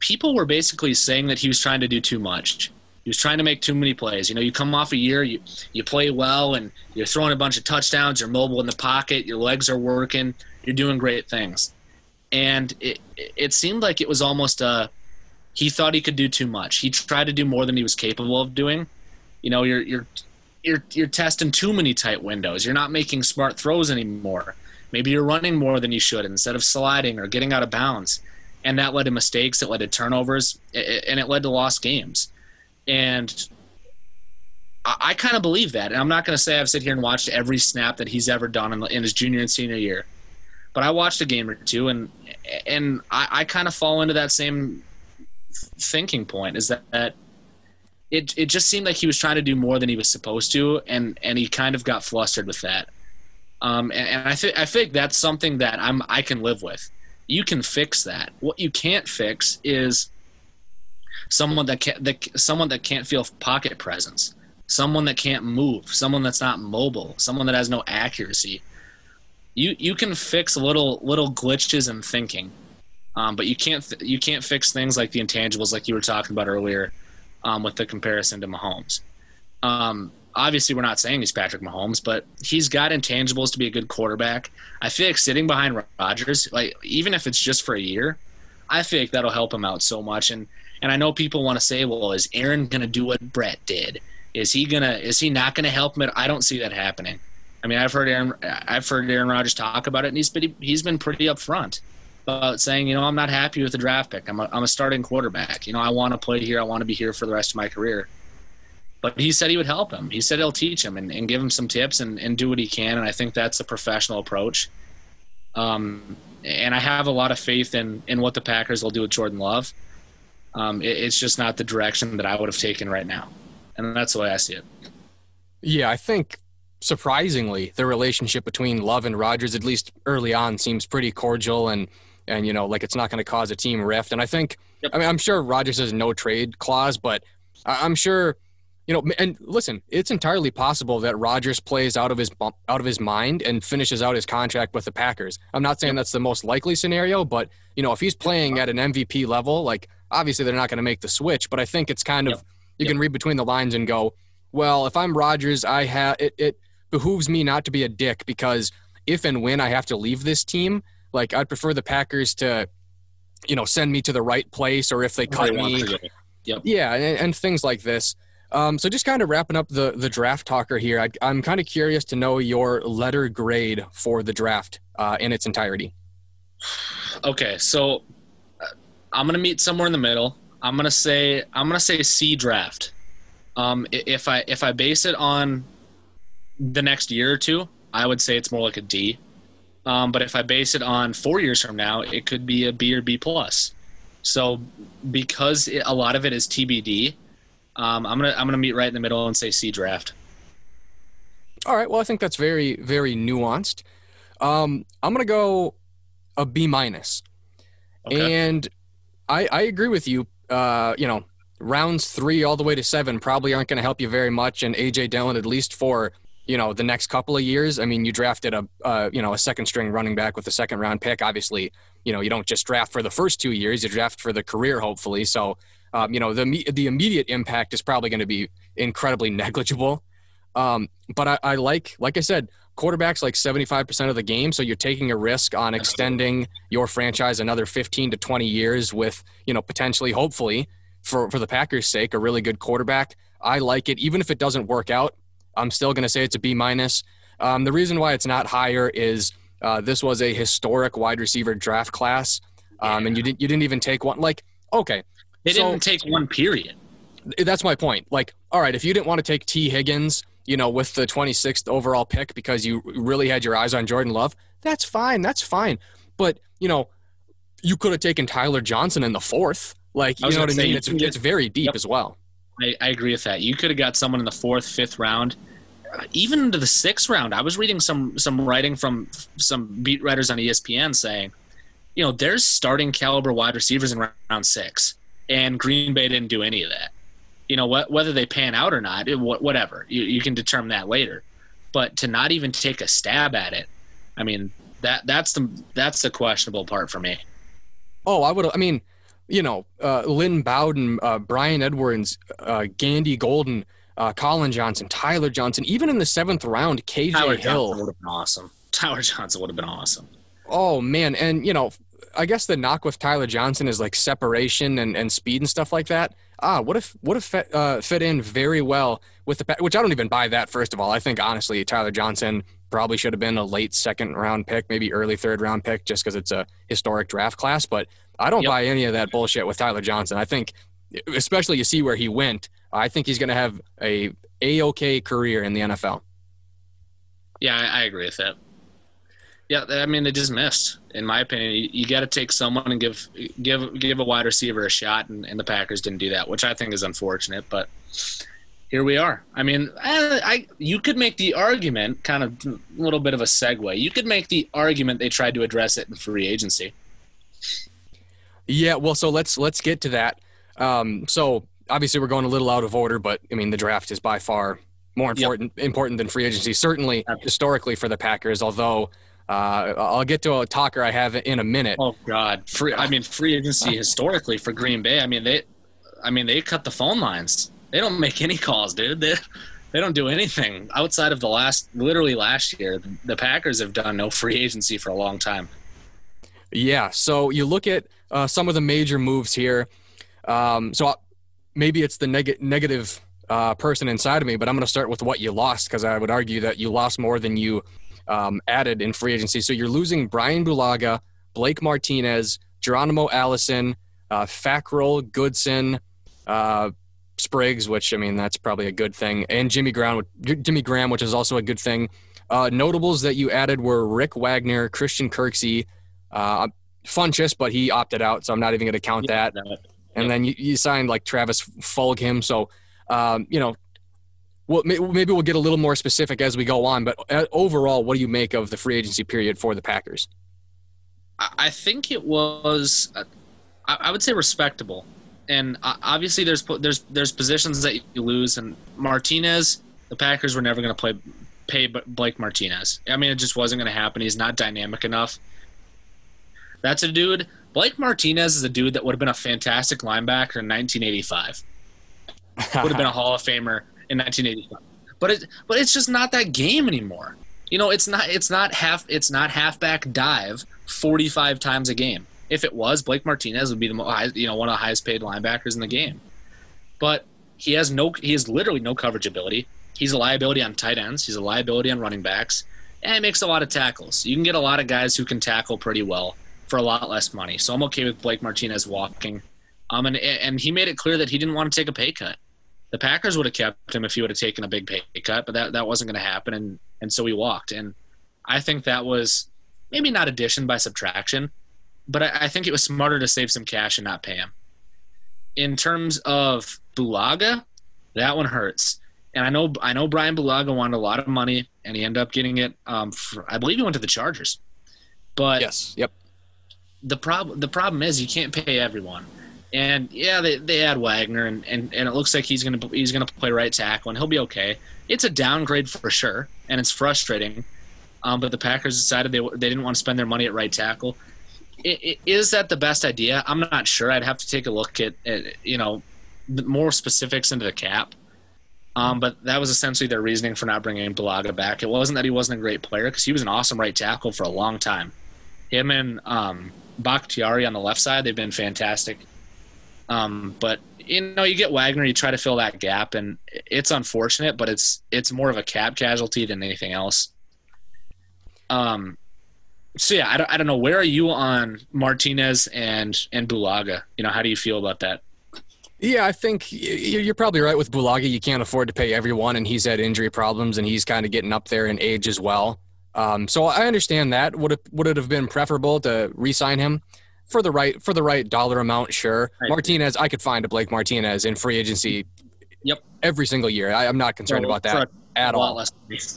people were basically saying that he was trying to do too much. He was trying to make too many plays. You know, you come off a year, you you play well, and you're throwing a bunch of touchdowns. You're mobile in the pocket. Your legs are working. You're doing great things. And it it seemed like it was almost a he thought he could do too much. He tried to do more than he was capable of doing. You know, you're you're you're you're testing too many tight windows. You're not making smart throws anymore. Maybe you're running more than you should instead of sliding or getting out of bounds and that led to mistakes. It led to turnovers, and it led to lost games. And I, kind of believe that. And I'm not going to say I've sit here and watched every snap that he's ever done in, in his junior and senior year, but I watched a game or two, and and I, I kind of fall into that same thinking point. Is that, that it it just seemed like he was trying to do more than he was supposed to, and and he kind of got flustered with that. Um, and, and I think I think that's something that I'm I can live with. You can fix that. What you can't fix is someone that can't that, someone that can't feel pocket presence, someone that can't move, someone that's not mobile, someone that has no accuracy. You you can fix little little glitches in thinking, um, but you can't you can't fix things like the intangibles like you were talking about earlier um, with the comparison to Mahomes. Um, obviously, we're not saying he's Patrick Mahomes, but he's got intangibles to be a good quarterback. I feel like sitting behind Rodgers, like even if it's just for a year, I feel like that'll help him out so much. And and I know people want to say, well, is Aaron going to do what Brett did? Is he gonna? Is he not going to help him? I don't see that happening. I mean, I've heard Aaron, I've heard Aaron Rodgers talk about it, and he's he's been pretty upfront about saying, you know, I'm not happy with the draft pick. I'm a, I'm a starting quarterback. You know, I want to play here. I want to be here for the rest of my career. But he said he would help him. He said he'll teach him and, and give him some tips and, and do what he can. And I think that's a professional approach. Um, and I have a lot of faith in, in what the Packers will do with Jordan Love. Um, it, it's just not the direction that I would have taken right now. And that's the way I see it. Yeah, I think surprisingly, the relationship between Love and Rodgers, at least early on, seems pretty cordial and and you know like it's not going to cause a team rift. And I think, yep. I mean, I'm sure Rodgers has no trade clause, but I'm sure, you know, and listen, it's entirely possible that Rodgers plays out of his out of his mind and finishes out his contract with the Packers. I'm not saying yep. that's the most likely scenario, but you know, if he's playing at an MVP level, like obviously they're not going to make the switch. But I think it's kind of yep. you can read between the lines and go, well, if I'm Rodgers, I have it. it behooves me not to be a dick because if and when I have to leave this team, like I'd prefer the Packers to, you know, send me to the right place or if they cut me. Yep. Yeah, and, and, things like this. Um, so just kind of wrapping up the the draft talker here. I, am kind of curious to know your letter grade for the draft uh, in its entirety. Okay, so uh, I'm gonna meet somewhere in the middle. I'm gonna say I'm gonna say C draft. Um, if I if I base it on the next year or two, I would say it's more like a D. Um, but if I base it on four years from now, it could be a B or B plus. So because it, a lot of it is TBD, um, I'm gonna I'm gonna meet right in the middle and say C draft. All right. Well, I think that's very very nuanced. Um, I'm gonna go a B minus, okay. and I I agree with you. Uh, you know, rounds three all the way to seven probably aren't going to help you very much, and AJ Dillon at least for you know the next couple of years. I mean, you drafted a uh, you know a second string running back with a second round pick. Obviously, you know you don't just draft for the first two years; you draft for the career, hopefully. So, um, you know the the immediate impact is probably going to be incredibly [LAUGHS] negligible. Um, but I, I like, like I said, quarterbacks like 75% of the game. So you're taking a risk on extending your franchise another 15 to 20 years with, you know, potentially, hopefully, for, for the Packers' sake, a really good quarterback. I like it. Even if it doesn't work out, I'm still going to say it's a B minus. Um, the reason why it's not higher is uh, this was a historic wide receiver draft class, um, yeah. and you didn't you didn't even take one. Like, okay, they so, didn't take one period. That's my point. Like, all right, if you didn't want to take Tee Higgins, you know, with the 26th overall pick because you really had your eyes on Jordan Love, that's fine. That's fine. But you know, you could have taken Tyler Johnson in the fourth. Like, you know what I mean? It's, it's very deep yep. as well. I, I agree with that. You could have got someone in the fourth, fifth round, uh, even into the sixth round. I was reading some some writing from some beat writers on ESPN saying, you know, there's starting caliber wide receivers in round six, and Green Bay didn't do any of that. You know, whether they pan out or not, it, whatever you, you can determine that later. But to not even take a stab at it, I mean, that that's the that's the questionable part for me. Oh, I would. I mean, you know, uh, Lynn Bowden, uh, Bryan Edwards, uh, Gandy Golden, uh, Collin Johnson, Tyler Johnson, even in the seventh round, KJ Tyler Hill would have been awesome. Tyler Johnson would have been awesome. Oh man, and you know, I guess the knock with Tyler Johnson is like separation and, and speed and stuff like that. Ah, what if what if fit, uh, fit in very well with the which I don't even buy that. First of all, I think honestly Tyler Johnson probably should have been a late second round pick, maybe early third round pick, just because it's a historic draft class. But I don't yep. buy any of that bullshit with Tyler Johnson. I think, especially you see where he went. I think he's going to have a a-okay career in the NFL. Yeah, I, I agree with that. Yeah, I mean they just missed. In my opinion, you, you got to take someone and give give give a wide receiver a shot, and, and, the Packers didn't do that, which I think is unfortunate. But here we are. I mean, I, I you could make the argument, kind of a little bit of a segue. You could make the argument they tried to address it in free agency. Yeah, well, so let's let's get to that. Um, so obviously we're going a little out of order, but I mean the draft is by far more important yep. important than free agency, certainly historically for the Packers. Although uh, I'll get to a talker I have in a minute. Oh God, free. I mean, free agency historically for Green Bay. I mean they, I mean they cut the phone lines. They don't make any calls, dude. They, they don't do anything outside of the last, literally last year. The Packers have done no free agency for a long time. Yeah. So you look at uh, some of the major moves here. Um, so maybe it's the neg- negative uh, person inside of me, but I'm going to start with what you lost because I would argue that you lost more than you um, added in free agency. So you're losing Brian Bulaga, Blake Martinez, Geronimo Allison, uh, Fackrell, Goodson, uh, Spriggs, which I mean that's probably a good thing, and Jimmy Graham, Jimmy Graham, which is also a good thing. Uh, notables that you added were Rick Wagner, Christian Kirksey, uh, Funchess, but he opted out, so I'm not even going to count yeah, that. And then you, you, signed like Travis Fulgham, so um, you know well, maybe we'll get a little more specific as we go on. But uh, overall, what do you make of the free agency period for the Packers? I think it was, uh, I would say, respectable. And uh, obviously, there's there's there's positions that you lose, and Martinez, the Packers were never going to play pay Blake Martinez. I mean, it just wasn't going to happen. He's not dynamic enough. That's a dude. Blake Martinez is a dude that would have been a fantastic linebacker in 1985. [LAUGHS] would have been a Hall of Famer in 1985. But it but it's just not that game anymore. You know, it's not it's not half it's not halfback dive 45 times a game. If it was, Blake Martinez would be the most, you know one of the highest paid linebackers in the game. But he has no he has literally no coverage ability. He's a liability on tight ends. He's a liability on running backs, and he makes a lot of tackles. You can get a lot of guys who can tackle pretty well for a lot less money. So I'm okay with Blake Martinez walking. Um, and and he made it clear that he didn't want to take a pay cut the Packers would have kept him if he would have taken a big pay cut, but that, that wasn't going to happen, and and so he walked. And I think that was maybe not addition by subtraction, but I, I think it was smarter to save some cash and not pay him. In terms of Bulaga, that one hurts. And I know I know Brian Bulaga wanted a lot of money, and he ended up getting it. Um, for, I believe he went to the Chargers. But yes, yep. The problem the problem is you can't pay everyone. And yeah, they, they add Wagner, and, and, and it looks like he's gonna he's gonna play right tackle, and he'll be okay. It's a downgrade for sure, and it's frustrating. Um, but the Packers decided they they didn't want to spend their money at right tackle. It, it, is that the best idea? I'm not sure. I'd have to take a look at, at you know more specifics into the cap. Um, but that was essentially their reasoning for not bringing Bulaga back. It wasn't that he wasn't a great player because he was an awesome right tackle for a long time. Him and um, Bakhtiari on the left side, they've been fantastic. Um, but you know, you get Wagner, you try to fill that gap, and it's unfortunate, but it's it's more of a cap casualty than anything else. Um, so yeah, I don't, I don't know. Where are you on Martinez and and Bulaga? You know, how do you feel about that? Yeah, I think you're probably right with Bulaga. You can't afford to pay everyone, and he's had injury problems, and he's kind of getting up there in age as well. Um, so I understand that. Would it would it have been preferable to re-sign him? for the right for the right dollar amount, sure. Right. Martinez, I could find a Blake Martinez in free agency. Yep. Every single year, I, am not concerned about that at all. Less,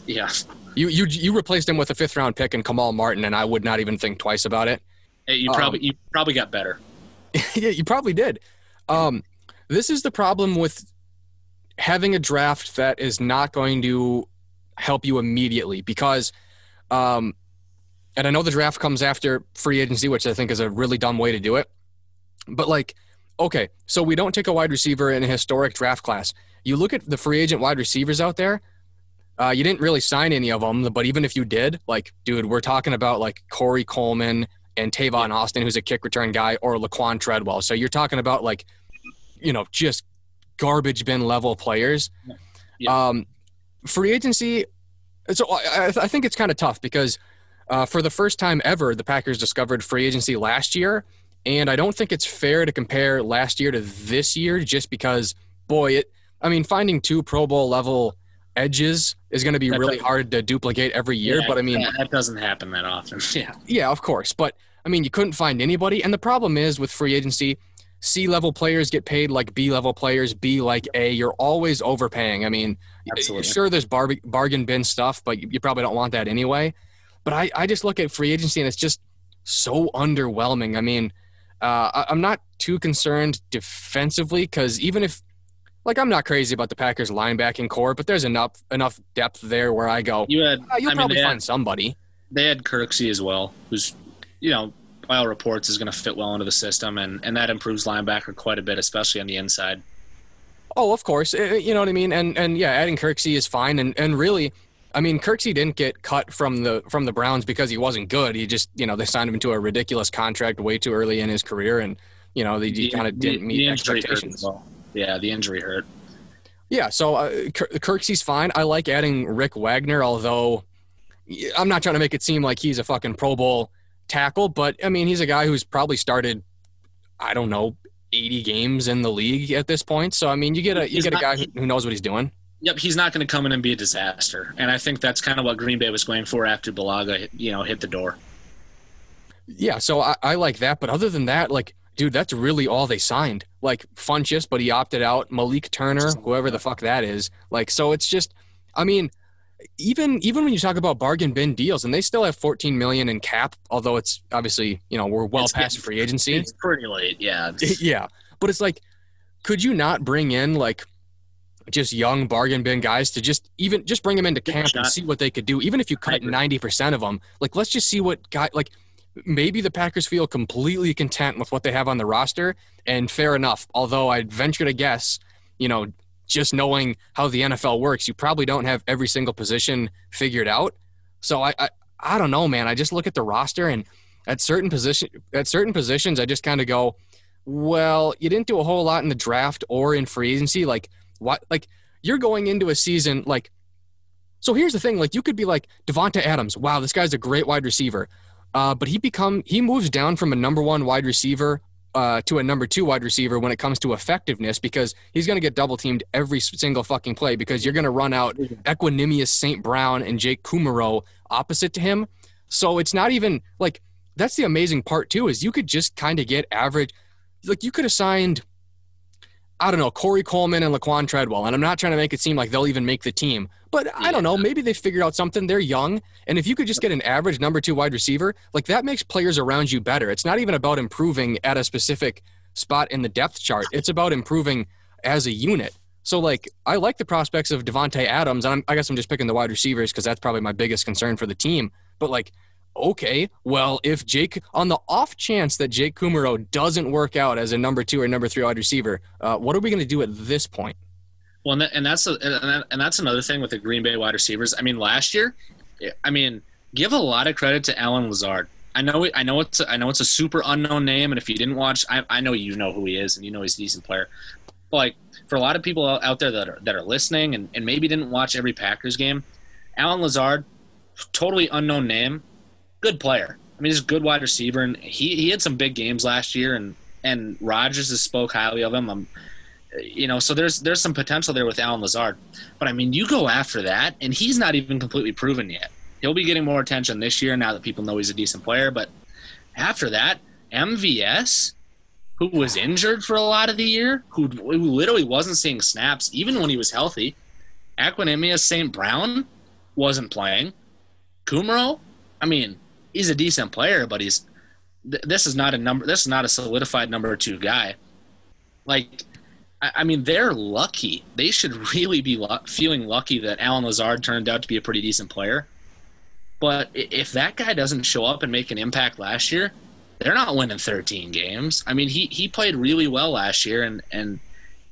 yeah. You you you replaced him with a fifth round pick and Kamal Martin, and I would not even think twice about it. Hey, you probably um, you probably got better. [LAUGHS] yeah, you probably did. Um, this is the problem with having a draft that is not going to help you immediately because um, and I know the draft comes after free agency, which I think is a really dumb way to do it. But like, okay, so we don't take a wide receiver in a historic draft class. You look at the free agent wide receivers out there. Uh, you didn't really sign any of them, but even if you did, like, dude, we're talking about like Corey Coleman and Tavon Austin, who's a kick return guy, or Laquan Treadwell. So you're talking about like, you know, just garbage bin level players. Yeah. Um, free agency. So I, I think it's kind of tough because – uh, for the first time ever, the Packers discovered free agency last year. And I don't think it's fair to compare last year to this year just because, boy, it. I mean, finding two Pro Bowl level edges is going to be That really hard to duplicate every year. Yeah, but I mean, that, that doesn't happen that often. Yeah, [LAUGHS] yeah, of course. But I mean, you couldn't find anybody. And the problem is with free agency, C level players get paid like B level players, B like A. You're always overpaying. I mean, Absolutely. sure, there's bar- bargain bin stuff, but you, you probably don't want that anyway. But I, I just look at free agency and it's just so underwhelming. I mean, uh, I, I'm not too concerned defensively because even if, like, I'm not crazy about the Packers linebacking core, but there's enough enough depth there where I go, you had. "Ah, you'll I probably they find had, somebody. they had Kirksey as well, who's you know all reports is going to fit well into the system, and and that improves linebacker quite a bit, especially on the inside. Oh, of course. You know what I mean? And and yeah, adding Kirksey is fine. And and really, I mean, Kirksey didn't get cut from the from the Browns because he wasn't good. He just you know they signed him to a ridiculous contract way too early in his career, and you know they The- kind of didn't meet the expectations. well. Yeah, the injury hurt. Yeah, so uh, Kirksey's fine. I like adding Rick Wagner, although I'm not trying to make it seem like he's a fucking Pro Bowl tackle, but I mean he's a guy who's probably started, I don't know, 80 games in the league at this point. So I mean you get a you He's get a guy who who knows what he's doing. Yep, he's not going to come in and be a disaster, and I think that's kind of what Green Bay was going for after Bulaga, you know, hit the door. Yeah, so I, I like that. But other than that, like, dude, that's really all they signed. Like Funchess, but he opted out. Malik Turner, whoever the fuck that is. Like, so it's just, I mean, even even when you talk about bargain bin deals, and they still have 14 million in cap, although it's obviously you know we're well It's past getting- free agency. It's pretty late, yeah. [LAUGHS] Yeah, but it's like, could you not bring in like just young bargain bin guys to just even just bring them into camp and see what they could do, even if you cut ninety percent of them. Like, let's just see what guy like. Maybe the Packers feel completely content with what they have on the roster, and fair enough. Although I'd venture to guess, you know, just knowing how the NFL works, you probably don't have every single position figured out. So I, I, I don't know, man. I just look at the roster and at certain position, at certain positions, I just kind of go, well, you didn't do a whole lot in the draft or in free agency. Like what? Like you're going into a season like. So here's the thing: like you could be like Davante Adams. Wow, this guy's a great wide receiver, uh, but he become he moves down from a number one wide receiver uh, to a number two wide receiver when it comes to effectiveness because he's going to get double teamed every single fucking play because you're going to run out Equanimeous St. Brown and Jake Kumerow opposite to him. So it's not even like that's the amazing part too is you could just kind of get average. Like you could have signed, I don't know, Corey Coleman and Laquan Treadwell, and I'm not trying to make it seem like they'll even make the team, but I don't know. Maybe they figured out something. They're young, and if you could just get an average number two wide receiver, like that makes players around you better. It's not even about improving at a specific spot in the depth chart. It's about improving as a unit. So like I like the prospects of Davante Adams, and I'm, I guess I'm just picking the wide receivers because that's probably my biggest concern for the team. But like, okay, well if Jake on the off chance that Jake Kumerow doesn't work out as a number two or number three wide receiver, uh, what are we going to do at this point? Well, and, that, and that's a, and, that, and that's another thing with the Green Bay wide receivers. I mean, last year, I mean, give a lot of credit to Allen Lazard. I know, I know it's, a, I know it's a super unknown name, and if you didn't watch, I, I know you know who he is, and you know he's a decent player. But like for a lot of people out there that are that are listening and, and maybe didn't watch every Packers game, Allen Lazard, totally unknown name, good player. I mean, he's a good wide receiver, and he, he had some big games last year, and and Rodgers has spoke highly of him. Um, you know, so there's there's some potential there with Allen Lazard, but I mean, you go after that, and he's not even completely proven yet. He'll be getting more attention this year now that people know he's a decent player, but after that, MVS, who was injured for a lot of the year, who, who literally wasn't seeing snaps even when he was healthy, Equanimeous St. Brown wasn't playing. Kumerow, I mean, he's a decent player, but he's th- this is not a number. This is not a solidified number two guy. Like, I, mean, they're lucky. They should really be lu- feeling lucky that Allen Lazard turned out to be a pretty decent player. But if that guy doesn't show up and make an impact last year, they're not winning 13 games. I mean, he he played really well last year, and and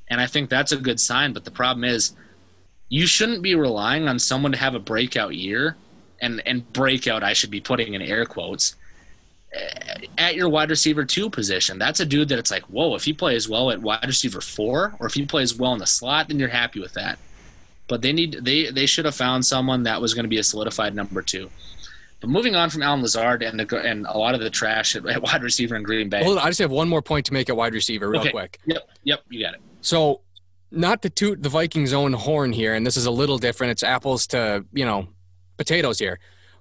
and I think that's a good sign. But the problem is, you shouldn't be relying on someone to have a breakout year, and and breakout I should be putting in air quotes at your wide receiver two position. That's a dude that it's like, whoa, if he plays well at wide receiver four, or if he plays well in the slot, then you're happy with that. But they need they they should have found someone that was going to be a solidified number two. But moving on from Allen Lazard and the, and a lot of the trash at, at wide receiver in Green Bay. Hold on, I just have one more point to make at wide receiver, real Okay. quick. Yep, yep, you got it. So not to toot the Vikings' own horn here, and this is a little different. It's apples to you know potatoes here,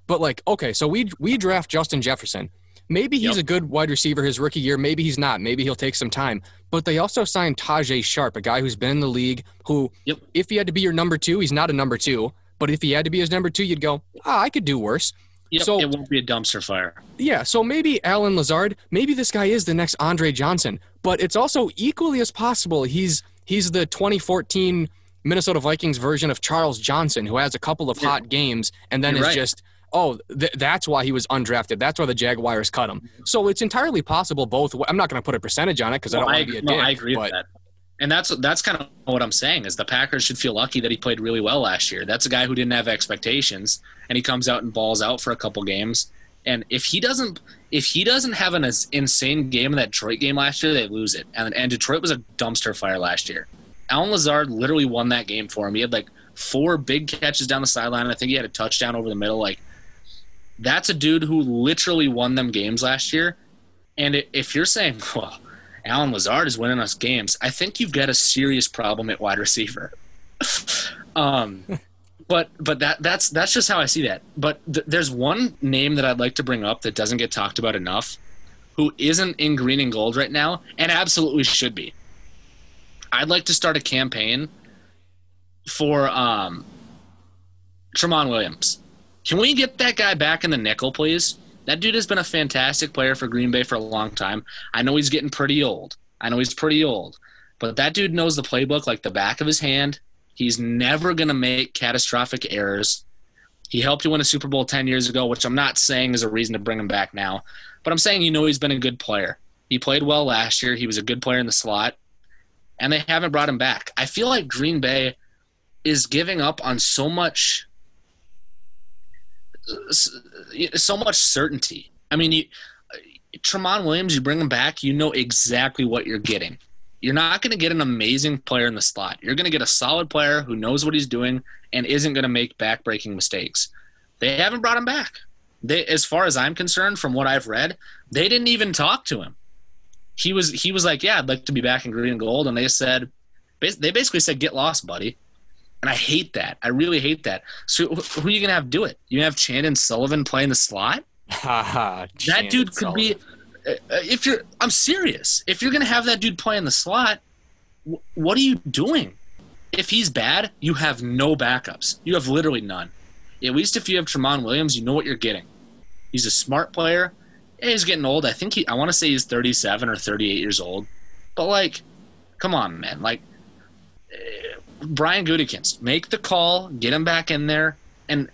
but like okay, so we we draft Justin Jefferson. Maybe he's Yep. a good wide receiver his rookie year. Maybe he's not. Maybe he'll take some time. But they also signed Tajaé Sharpe, a guy who's been in the league. Who, Yep. if he had to be your number two, he's not a number two. But if he had to be his number two, you'd go, ah, I could do worse. Yep, So- it won't be a dumpster fire. Yeah, so maybe Allen Lazard, maybe this guy is the next Andre Johnson, but it's also equally as possible he's he's the 2014 Minnesota Vikings version of Charles Johnson who has a couple of hot games and then You're is right. just oh th- that's why he was undrafted. That's why the Jaguars cut him. So it's entirely possible both. I'm not going to put a percentage on it because I don't want to be a no, dick. I agree but with that. And that's that's kind of what I'm saying is the Packers should feel lucky that he played really well last year. That's a guy who didn't have expectations, and he comes out and balls out for a couple games. And if he doesn't, if he doesn't have an insane game in that Detroit game last year, they lose it. And and Detroit was a dumpster fire last year. Allen Lazard literally won that game for him. He had like four big catches down the sideline. I think he had a touchdown over the middle. Like that's a dude who literally won them games last year. And if you're saying, [LAUGHS] well, Allen Lazard is winning us games, I think you've got a serious problem at wide receiver. [LAUGHS] um, [LAUGHS] but but that that's that's just how I see that. But th- there's one name that I'd like to bring up that doesn't get talked about enough, who isn't in green and gold right now, and absolutely should be. I'd like to start a campaign for um, Tramon Williams. Can we get that guy back in the nickel, please? That dude has been a fantastic player for Green Bay for a long time. I know he's getting pretty old. I know he's pretty old. But that dude knows the playbook like the back of his hand. He's never going to make catastrophic errors. He helped you win a Super Bowl 10 years ago, which I'm not saying is a reason to bring him back now. But I'm saying you know he's been a good player. He played well last year. He was a good player in the slot. And they haven't brought him back. I feel like Green Bay is giving up on so much so much certainty. I mean, you, Tramon Williams, you bring him back, you know exactly what you're getting. You're not going to get an amazing player in the slot. You're going to get a solid player who knows what he's doing and isn't going to make backbreaking mistakes. They haven't brought him back. They, as far as I'm concerned, from what I've read, they didn't even talk to him. He was he was like, "Yeah, I'd like to be back in green and gold," and they said, they basically said, "Get lost, buddy." And I hate that. I really hate that. So who are you gonna have do it? You have Chandon Sullivan playing the slot? [LAUGHS] That dude could be. uh, If you're, I'm serious. If you're gonna have that dude playing the slot, wh- what are you doing? If he's bad, you have no backups. You have literally none. At least if you have Tramon Williams, you know what you're getting. He's a smart player. Yeah, he's getting old. I think he. I want to say he's 37 or 38 years old. But like, come on, man. Like, Brian Gutekunst, make the call, get him back in there, and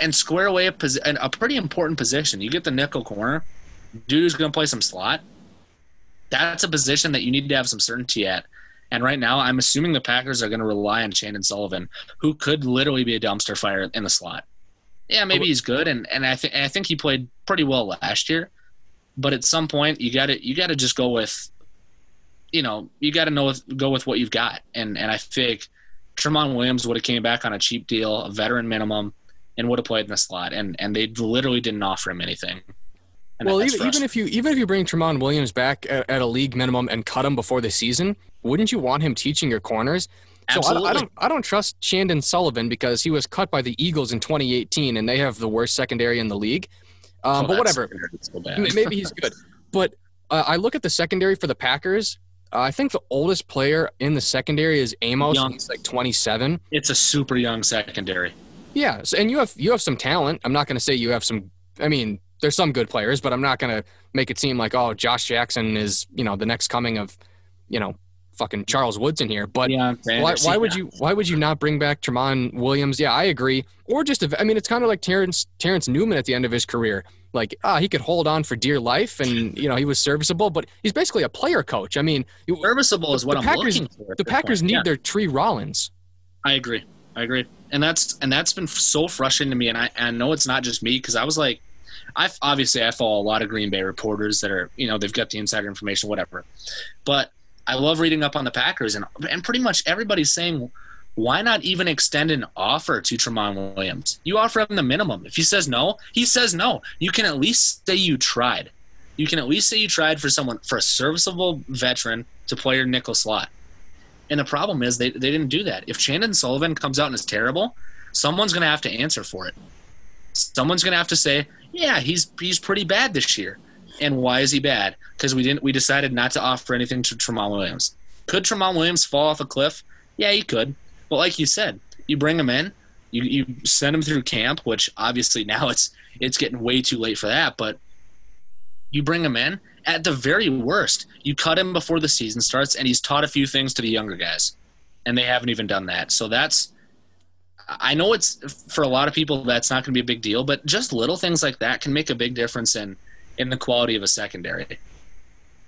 and square away a, posi- a pretty important position. You get the nickel corner, dude who's going to play some slot. That's a position that you need to have some certainty at. And right now, I'm assuming the Packers are going to rely on Chandon Sullivan, who could literally be a dumpster fire in the slot. Yeah, maybe he's good, and, and I think I think he played pretty well last year. But at some point, you got to you got to just go with, you know, you got to know with, go with what you've got. And and I think Tramon Williams would have came back on a cheap deal, a veteran minimum, and would have played in the slot. And and they literally didn't offer him anything. And well, even, even if you even if you bring Tramon Williams back at, at a league minimum and cut him before the season, wouldn't you want him teaching your corners? So I, Absolutely. I don't I don't trust Chandon Sullivan because he was cut by the Eagles in 2018 and they have the worst secondary in the league. Um, Oh, but whatever, so maybe he's good. But uh, I look at the secondary for the Packers. Uh, I think the oldest player in the secondary is Amos. Young. He's like 27. It's a super young secondary. Yeah, so, and you have you have some talent. I'm not going to say you have some. I mean, there's some good players, but I'm not going to make it seem like oh, Josh Jackson is you know the next coming of, you know, fucking Charles Woodson here. But Yeah, why, why would you why would you not bring back Tramon Williams? Yeah, I agree. Or just I mean, it's kind of like Terrence Terrence Newman at the end of his career. Like ah, he could hold on for dear life, and you know he was serviceable, but he's basically a player coach. I mean, you- serviceable is what the I'm Packers- looking for. the Packers point. need Yeah, their Tree Rollins. I agree. I agree. And that's and that's been so frustrating to me. And I, and I know it's not just me because I was like, I obviously I follow a lot of Green Bay reporters that are you know they've got the insider information, whatever. But I love reading up on the Packers, and and pretty much everybody's saying, why not even extend an offer to Tramon Williams? You offer him the minimum. If he says no, he says no. You can at least say you tried. You can at least say you tried for someone for a serviceable veteran to play your nickel slot. And the problem is they, they didn't do that. If Chandon Sullivan comes out and is terrible, someone's going to have to answer for it. Someone's going to have to say, yeah, he's he's pretty bad this year. And why is he bad? Because we didn't we decided not to offer anything to Tramon Williams. Could Tramon Williams fall off a cliff? Yeah, he could. But like you said, you bring him in, you, you send him through camp, which obviously [LAUGHS] now it's it's getting way too late for that, but you bring him in, at the very worst, you cut him before the season starts and he's taught a few things to the younger guys. And they haven't even done that. So that's I know it's for a lot of people that's not going to be a big deal, but just little things like that can make a big difference in in the quality of a secondary.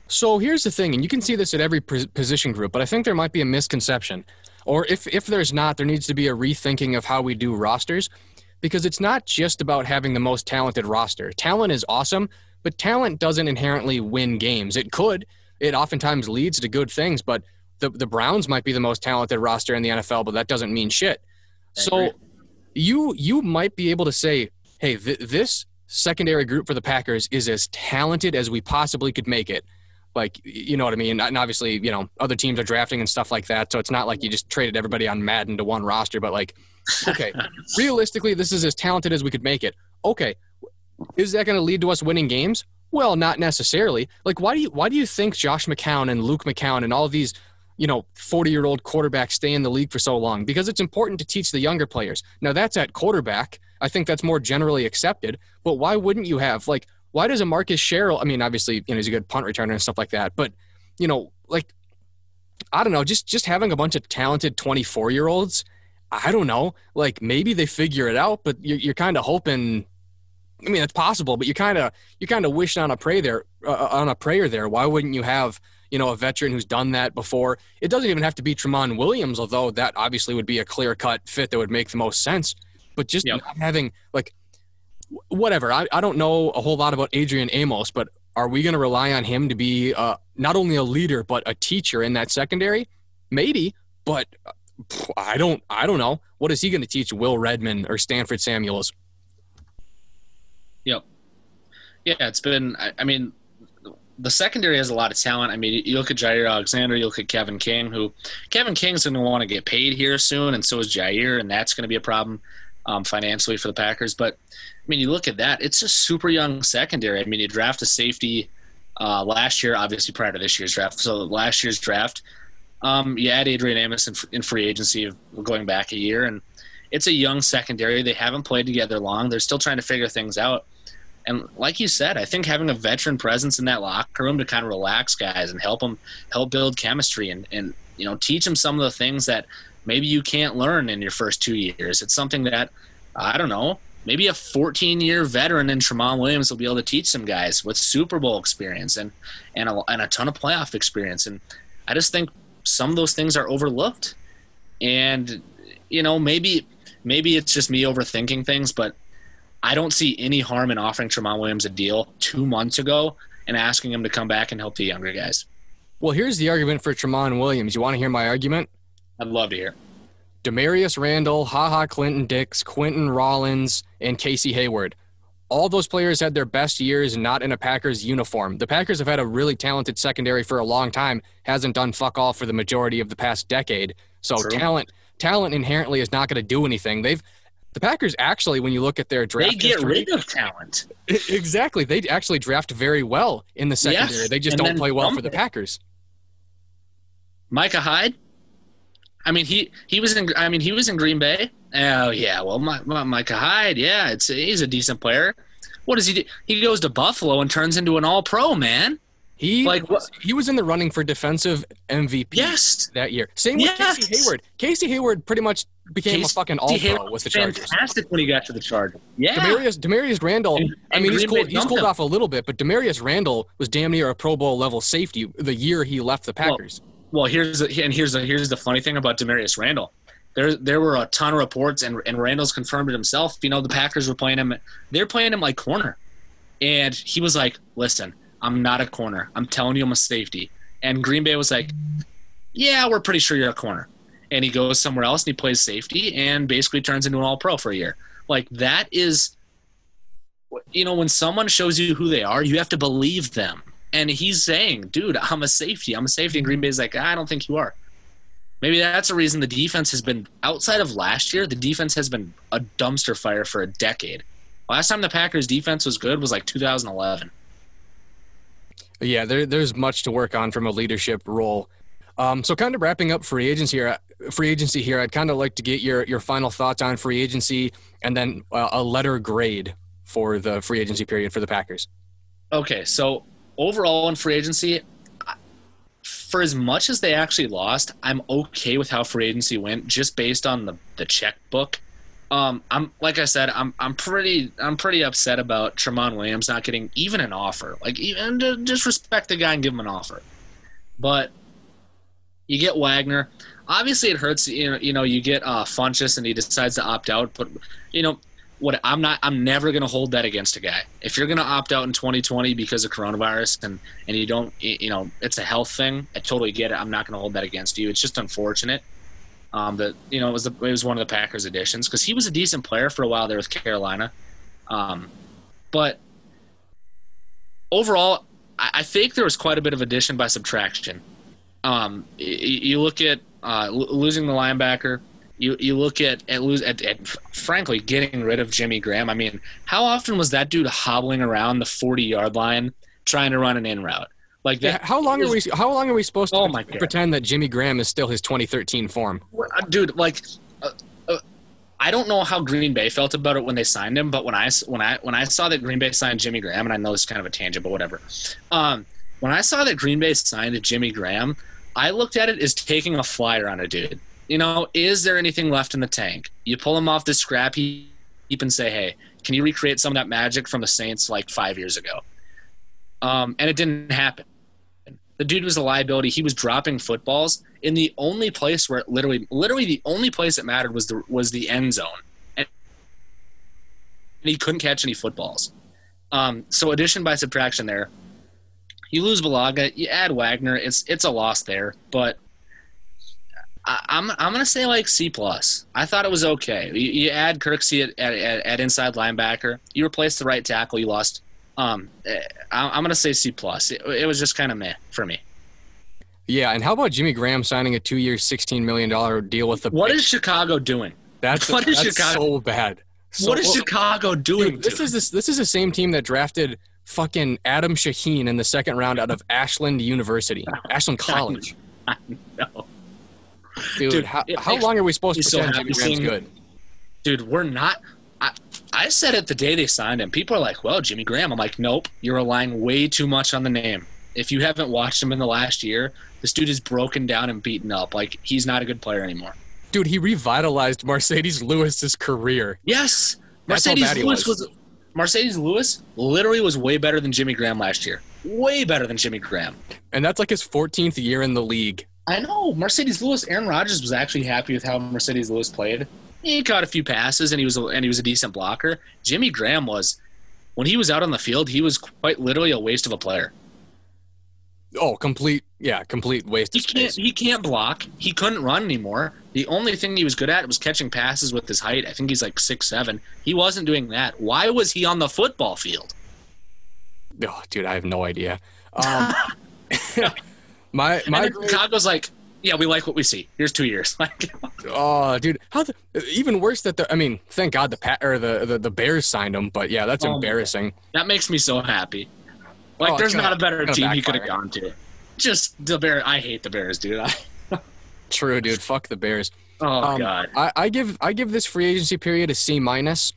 So here's the thing, and you can see this at every position group, but I think there might be a misconception. Or if, if there's not, there needs to be a rethinking of how we do rosters because it's not just about having the most talented roster. Talent is awesome, but talent doesn't inherently win games. It could, it oftentimes leads to good things, but the, the Browns might be the most talented roster in the NFL, but that doesn't mean shit. So you you might be able to say, hey, th- this secondary group for the Packers is as talented as we possibly could make it. Like, you know what I mean? And obviously, you know, other teams are drafting and stuff like that. So it's not like you just traded everybody on Madden to one roster, but like, okay, [LAUGHS] realistically, this is as talented as we could make it. Okay, is that going to lead to us winning games? Well, not necessarily. Like, why do you why do you think Josh McCown and Luke McCown and all these you know, 40 year old quarterbacks stay in the league for so long because it's important to teach the younger players. Now, that's at quarterback. I think that's more generally accepted. But why wouldn't you have, like, why does a Marcus Sherels? I mean, obviously, you know, he's a good punt returner and stuff like that. But, you know, like, I don't know, just just having a bunch of talented 24 year olds, I don't know, like maybe they figure it out, but you're, you're kind of hoping. I mean, it's possible, but you kind of you kind of wish on a prayer there uh, on a prayer there. Why wouldn't you have you know, a veteran who's done that before. It doesn't even have to be Tramon Williams, although that obviously would be a clear cut fit that would make the most sense. But just yep. having like whatever. I, I don't know a whole lot about Adrian Amos, but are we going to rely on him to be uh, not only a leader but a teacher in that secondary? Maybe, but I don't. I don't know. What is he going to teach Will Redmond or Stanford Samuels? Yep. Yeah, it's been. I, I mean, the secondary has a lot of talent. I mean, you look at Jaire Alexander, you look at Kevin King, who Kevin King's going to want to get paid here soon, and so is Jaire, and that's going to be a problem um, financially for the Packers. But I mean, you look at that; it's a super young secondary. I mean, you draft a safety uh, last year, obviously prior to this year's draft. So last year's draft, um, you add Adrian Amos in, in free agency going back a year, and it's a young secondary. They haven't played together long. They're still trying to figure things out. And like you said, I think having a veteran presence in that locker room to kind of relax guys and help them help build chemistry and, and you know teach them some of the things that maybe you can't learn in your first two years. It's something that I don't know. Maybe a 14 year veteran in Tramon Williams will be able to teach some guys with Super Bowl experience and and a, and a ton of playoff experience. And I just think some of those things are overlooked. And you know, maybe maybe it's just me overthinking things, but I don't see any harm in offering Tramon Williams a deal two months ago and asking him to come back and help the younger guys. Well, here's the argument for Tramon Williams. You want to hear my argument? I'd love to hear. Damarious Randall, Ha Ha Clinton-Dix, Quinten Rollins, and Casey Hayward. All those players had their best years not in a Packers uniform. The Packers have had a really talented secondary for a long time, hasn't done fuck all for the majority of the past decade. So True. talent talent inherently is not going to do anything. They've the Packers actually, when you look at their draft, they get history, rid of talent. [LAUGHS] Exactly, they actually draft very well in the secondary. Yes, they just don't play well for the Packers. Micah Hyde. I mean, he he was in. I mean, he was in Green Bay. Oh yeah, well, my, my, Micah Hyde. Yeah, it's he's a decent player. What does he do? He goes to Buffalo and turns into an All Pro man. He like was, he was in the running for defensive MVP yes. that year. Same with yes. Casey Hayward. Casey Hayward pretty much became Casey, a fucking all pro with the Chargers. Fantastic when he got to the Chargers. Yeah. Damarious Damarious Randall. And, I mean, he's cool, he's cooled him. off a little bit, but Damarious Randall was damn near a Pro Bowl level safety the year he left the Packers. Well, well here's the, and here's the, here's the funny thing about Damarious Randall. There, there were a ton of reports, and, and Randall's confirmed it himself. You know, the Packers were playing him. They're playing him like corner, and he was like, "Listen, I'm not a corner. I'm telling you I'm a safety. And Green Bay was like, yeah, we're pretty sure you're a corner. And he goes somewhere else and he plays safety and basically turns into an all pro for a year. Like that is, you know, when someone shows you who they are, you have to believe them. And he's saying, dude, I'm a safety. I'm a safety. And Green Bay's like, ah, I don't think you are. maybe that's the reason the defense has been outside of last year. The defense has been a dumpster fire for a decade. Last time the Packers defense was good was like 2011. Yeah, there, there's much to work on from a leadership role. Um, so, kind of wrapping up free agency here. Free agency here. I'd kind of like to get your your final thoughts on free agency, and then uh, a letter grade for the free agency period for the Packers. Okay, so overall in free agency, for as much as they actually lost, I'm okay with how free agency went, just based on the the checkbook. Um, I'm like I said, I'm I'm pretty I'm pretty upset about Tramon Williams not getting even an offer. Like even just respect the guy and give him an offer. But you get Wagner. Obviously, it hurts. You know, you know, you get uh, Funchess and he decides to opt out. But you know, what I'm not. I'm never going to hold that against a guy. If you're going to opt out in 2020 because of coronavirus and and you don't, you know, it's a health thing. I totally get it. I'm not going to hold that against you. It's just unfortunate. Um, that you know it was the, it was one of the Packers additions because he was a decent player for a while there with Carolina, um, but overall, I, I think there was quite a bit of addition by subtraction. Um, you, you look at uh, losing the linebacker. You you look at at lose at, at, frankly getting rid of Jimmy Graham. I mean, how often was that dude hobbling around the forty yard line trying to run an in route? Like that. Yeah, how long are we? How long are we supposed to Oh my pretend that Jimmy Graham is still his 2013 form? Uh, dude? Like, uh, uh, I don't know how Green Bay felt about it when they signed him, but when I when I when I saw that Green Bay signed Jimmy Graham, and I know this is kind of a tangent, but whatever. Um, when I saw that Green Bay signed Jimmy Graham, I looked at it as taking a flyer on a dude. You know, is there anything left in the tank? You pull him off the scrap heap and say, hey, can you recreate some of that magic from the Saints like five years ago? Um, and it didn't happen. The dude was a liability. He was dropping footballs in the only place where it literally, literally the only place that mattered was the was the end zone, and he couldn't catch any footballs. Um, so addition by subtraction there. You lose Bulaga, you add Wagner. It's it's a loss there, but I, am I'm, I'm gonna say like C plus. I thought it was okay. You, you add Kirksey at, at, at, inside linebacker. You replace the right tackle. You lost. Um, eh, I, am gonna say C plus. It, it was just kind of meh for me. Yeah, and how about Jimmy Graham signing a two-year, sixteen million dollar deal with the? What is Chicago doing? That's [LAUGHS] what is that's Chicago so bad. So, what is Chicago doing? Dude, this is this this is the same team that drafted fucking Adam Shaheen in the second round out of Ashland University, [LAUGHS] Ashland College. I know. Dude, dude how, how long are we supposed to pretend so Jimmy Graham's good? Dude, we're not. I, said it the day they signed him. People are like, well, Jimmy Graham. I'm like, nope, you're relying way too much on the name. If you haven't watched him in the last year, this dude is broken down and beaten up. Like, he's not a good player anymore. Dude, he revitalized Marcedes Lewis's career. Yes. Marcedes Lewis was. was Marcedes Lewis literally was way better than Jimmy Graham last year. Way better than Jimmy Graham. And that's like his 14th year in the league. I know Marcedes Lewis. Aaron Rodgers was actually happy with how Marcedes Lewis played. He caught a few passes and he was a, and he was a decent blocker. Jimmy Graham was when he was out on the field, he was quite literally a waste of a player. Oh, complete yeah, complete waste he of. Can't, he can't block. He couldn't run anymore. The only thing he was good at was catching passes with his height. I think he's like six seven. He wasn't doing that. Why was he on the football field? Oh, dude, I have no idea. [LAUGHS] Um, [LAUGHS] My my Chicago's like, yeah, we like what we see. Here's two years. [LAUGHS] oh, dude, how the, even worse that the I mean, thank God the Pat or the, the, the Bears signed him, but yeah, that's oh, embarrassing. That makes me so happy. Like, oh, there's gonna, not a better team he could have gone to. Just the Bears. I hate the Bears, dude. [LAUGHS] True, dude. Fuck the Bears. Oh um, God. I, I, give I give this free agency period a C minus.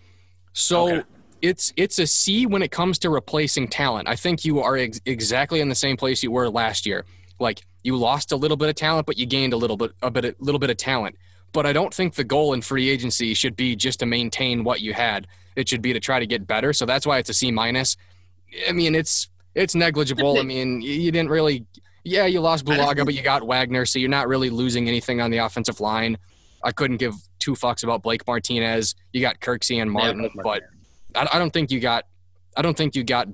So. Okay. It's it's a C when it comes to replacing talent. I think you are ex- exactly in the same place you were last year like you lost a little bit of talent, but you gained a little bit a bit a little bit of talent. But I don't think the goal in free agency should be just to maintain what you had. It should be to try to get better. So that's why it's a C minus. I mean, it's it's negligible. I mean, you didn't really. Yeah, you lost Bulaga, but you got Wagner, so you're not really losing anything on the offensive line. I couldn't give two fucks about Blake Martinez. You got Kirksey and Martin, yeah, but I, I, don't think you got. I don't think you got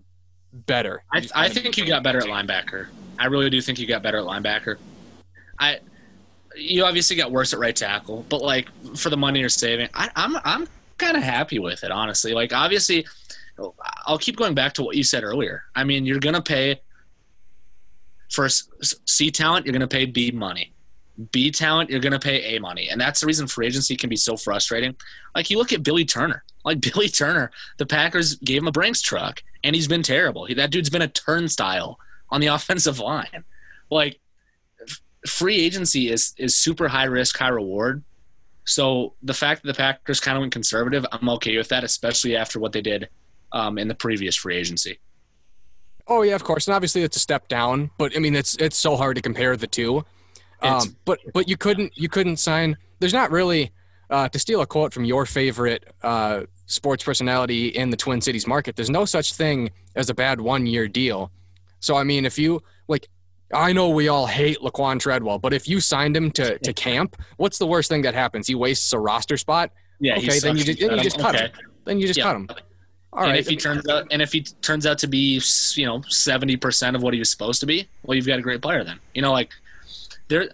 better. I, I think you got better at linebacker. I really do think you got better at linebacker. I you obviously got worse at right tackle, but like for the money you're saving, I, I'm I'm kind of happy with it, honestly. Like obviously, I'll keep going back to what you said earlier. I mean, you're gonna pay for C talent, you're gonna pay B money. B talent, you're to pay A money. And that's the reason free agency can be so frustrating. Like you look at Billy Turner. Like [LAUGHS] Billy Turner, the Packers gave him a Brinks truck and he's been terrible. He, that dude's been a turnstile on the [LAUGHS] offensive line. Like free agency is is super high risk, high reward. So the fact that the Packers kind of went conservative, I'm okay with that, especially after what they did um, in the previous free agency. Oh yeah, of course, and obviously it's a step down, but I mean it's it's so hard to compare the two. Um, but but you couldn't you couldn't sign. There's not really uh, to steal a quote from your favorite uh, sports personality in the Twin Cities market. There's no such thing as a bad one year deal. So I mean, if you like, I know we all hate Laquon Treadwell, but if you signed him to to camp, what's the worst thing that happens? He wastes a roster spot. Yeah. Okay, then you just then you um, just cut him. Then you just Yeah. cut him. All and right. if he turns out and if he turns out to be you know 70% of what he was supposed to be well you've got a great player then you know like there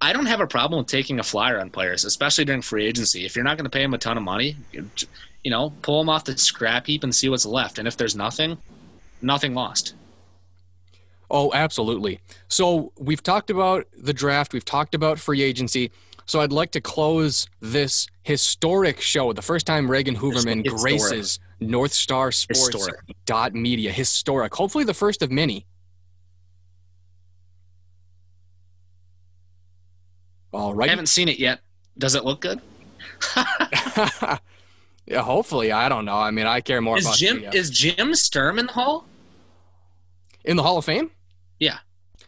i don't have a problem with taking a flyer on players especially during free agency if you're not going to pay him a ton of money you you know pull him off the scrap heap and see what's left and if there's nothing nothing lost Oh, absolutely. So we've talked about the draft, we've talked about free agency. So I'd like to close this historic show, the first time Reagan Hoverman Historic. graces North Star Sports Historic. dot media. Historic. Hopefully the first of many. All right. i haven't seen it yet does it look good [LAUGHS] yeah, hopefully. I don't know. I mean, I care more is about jim uh, is jim sturm in the hall in the Hall of Fame. Yeah.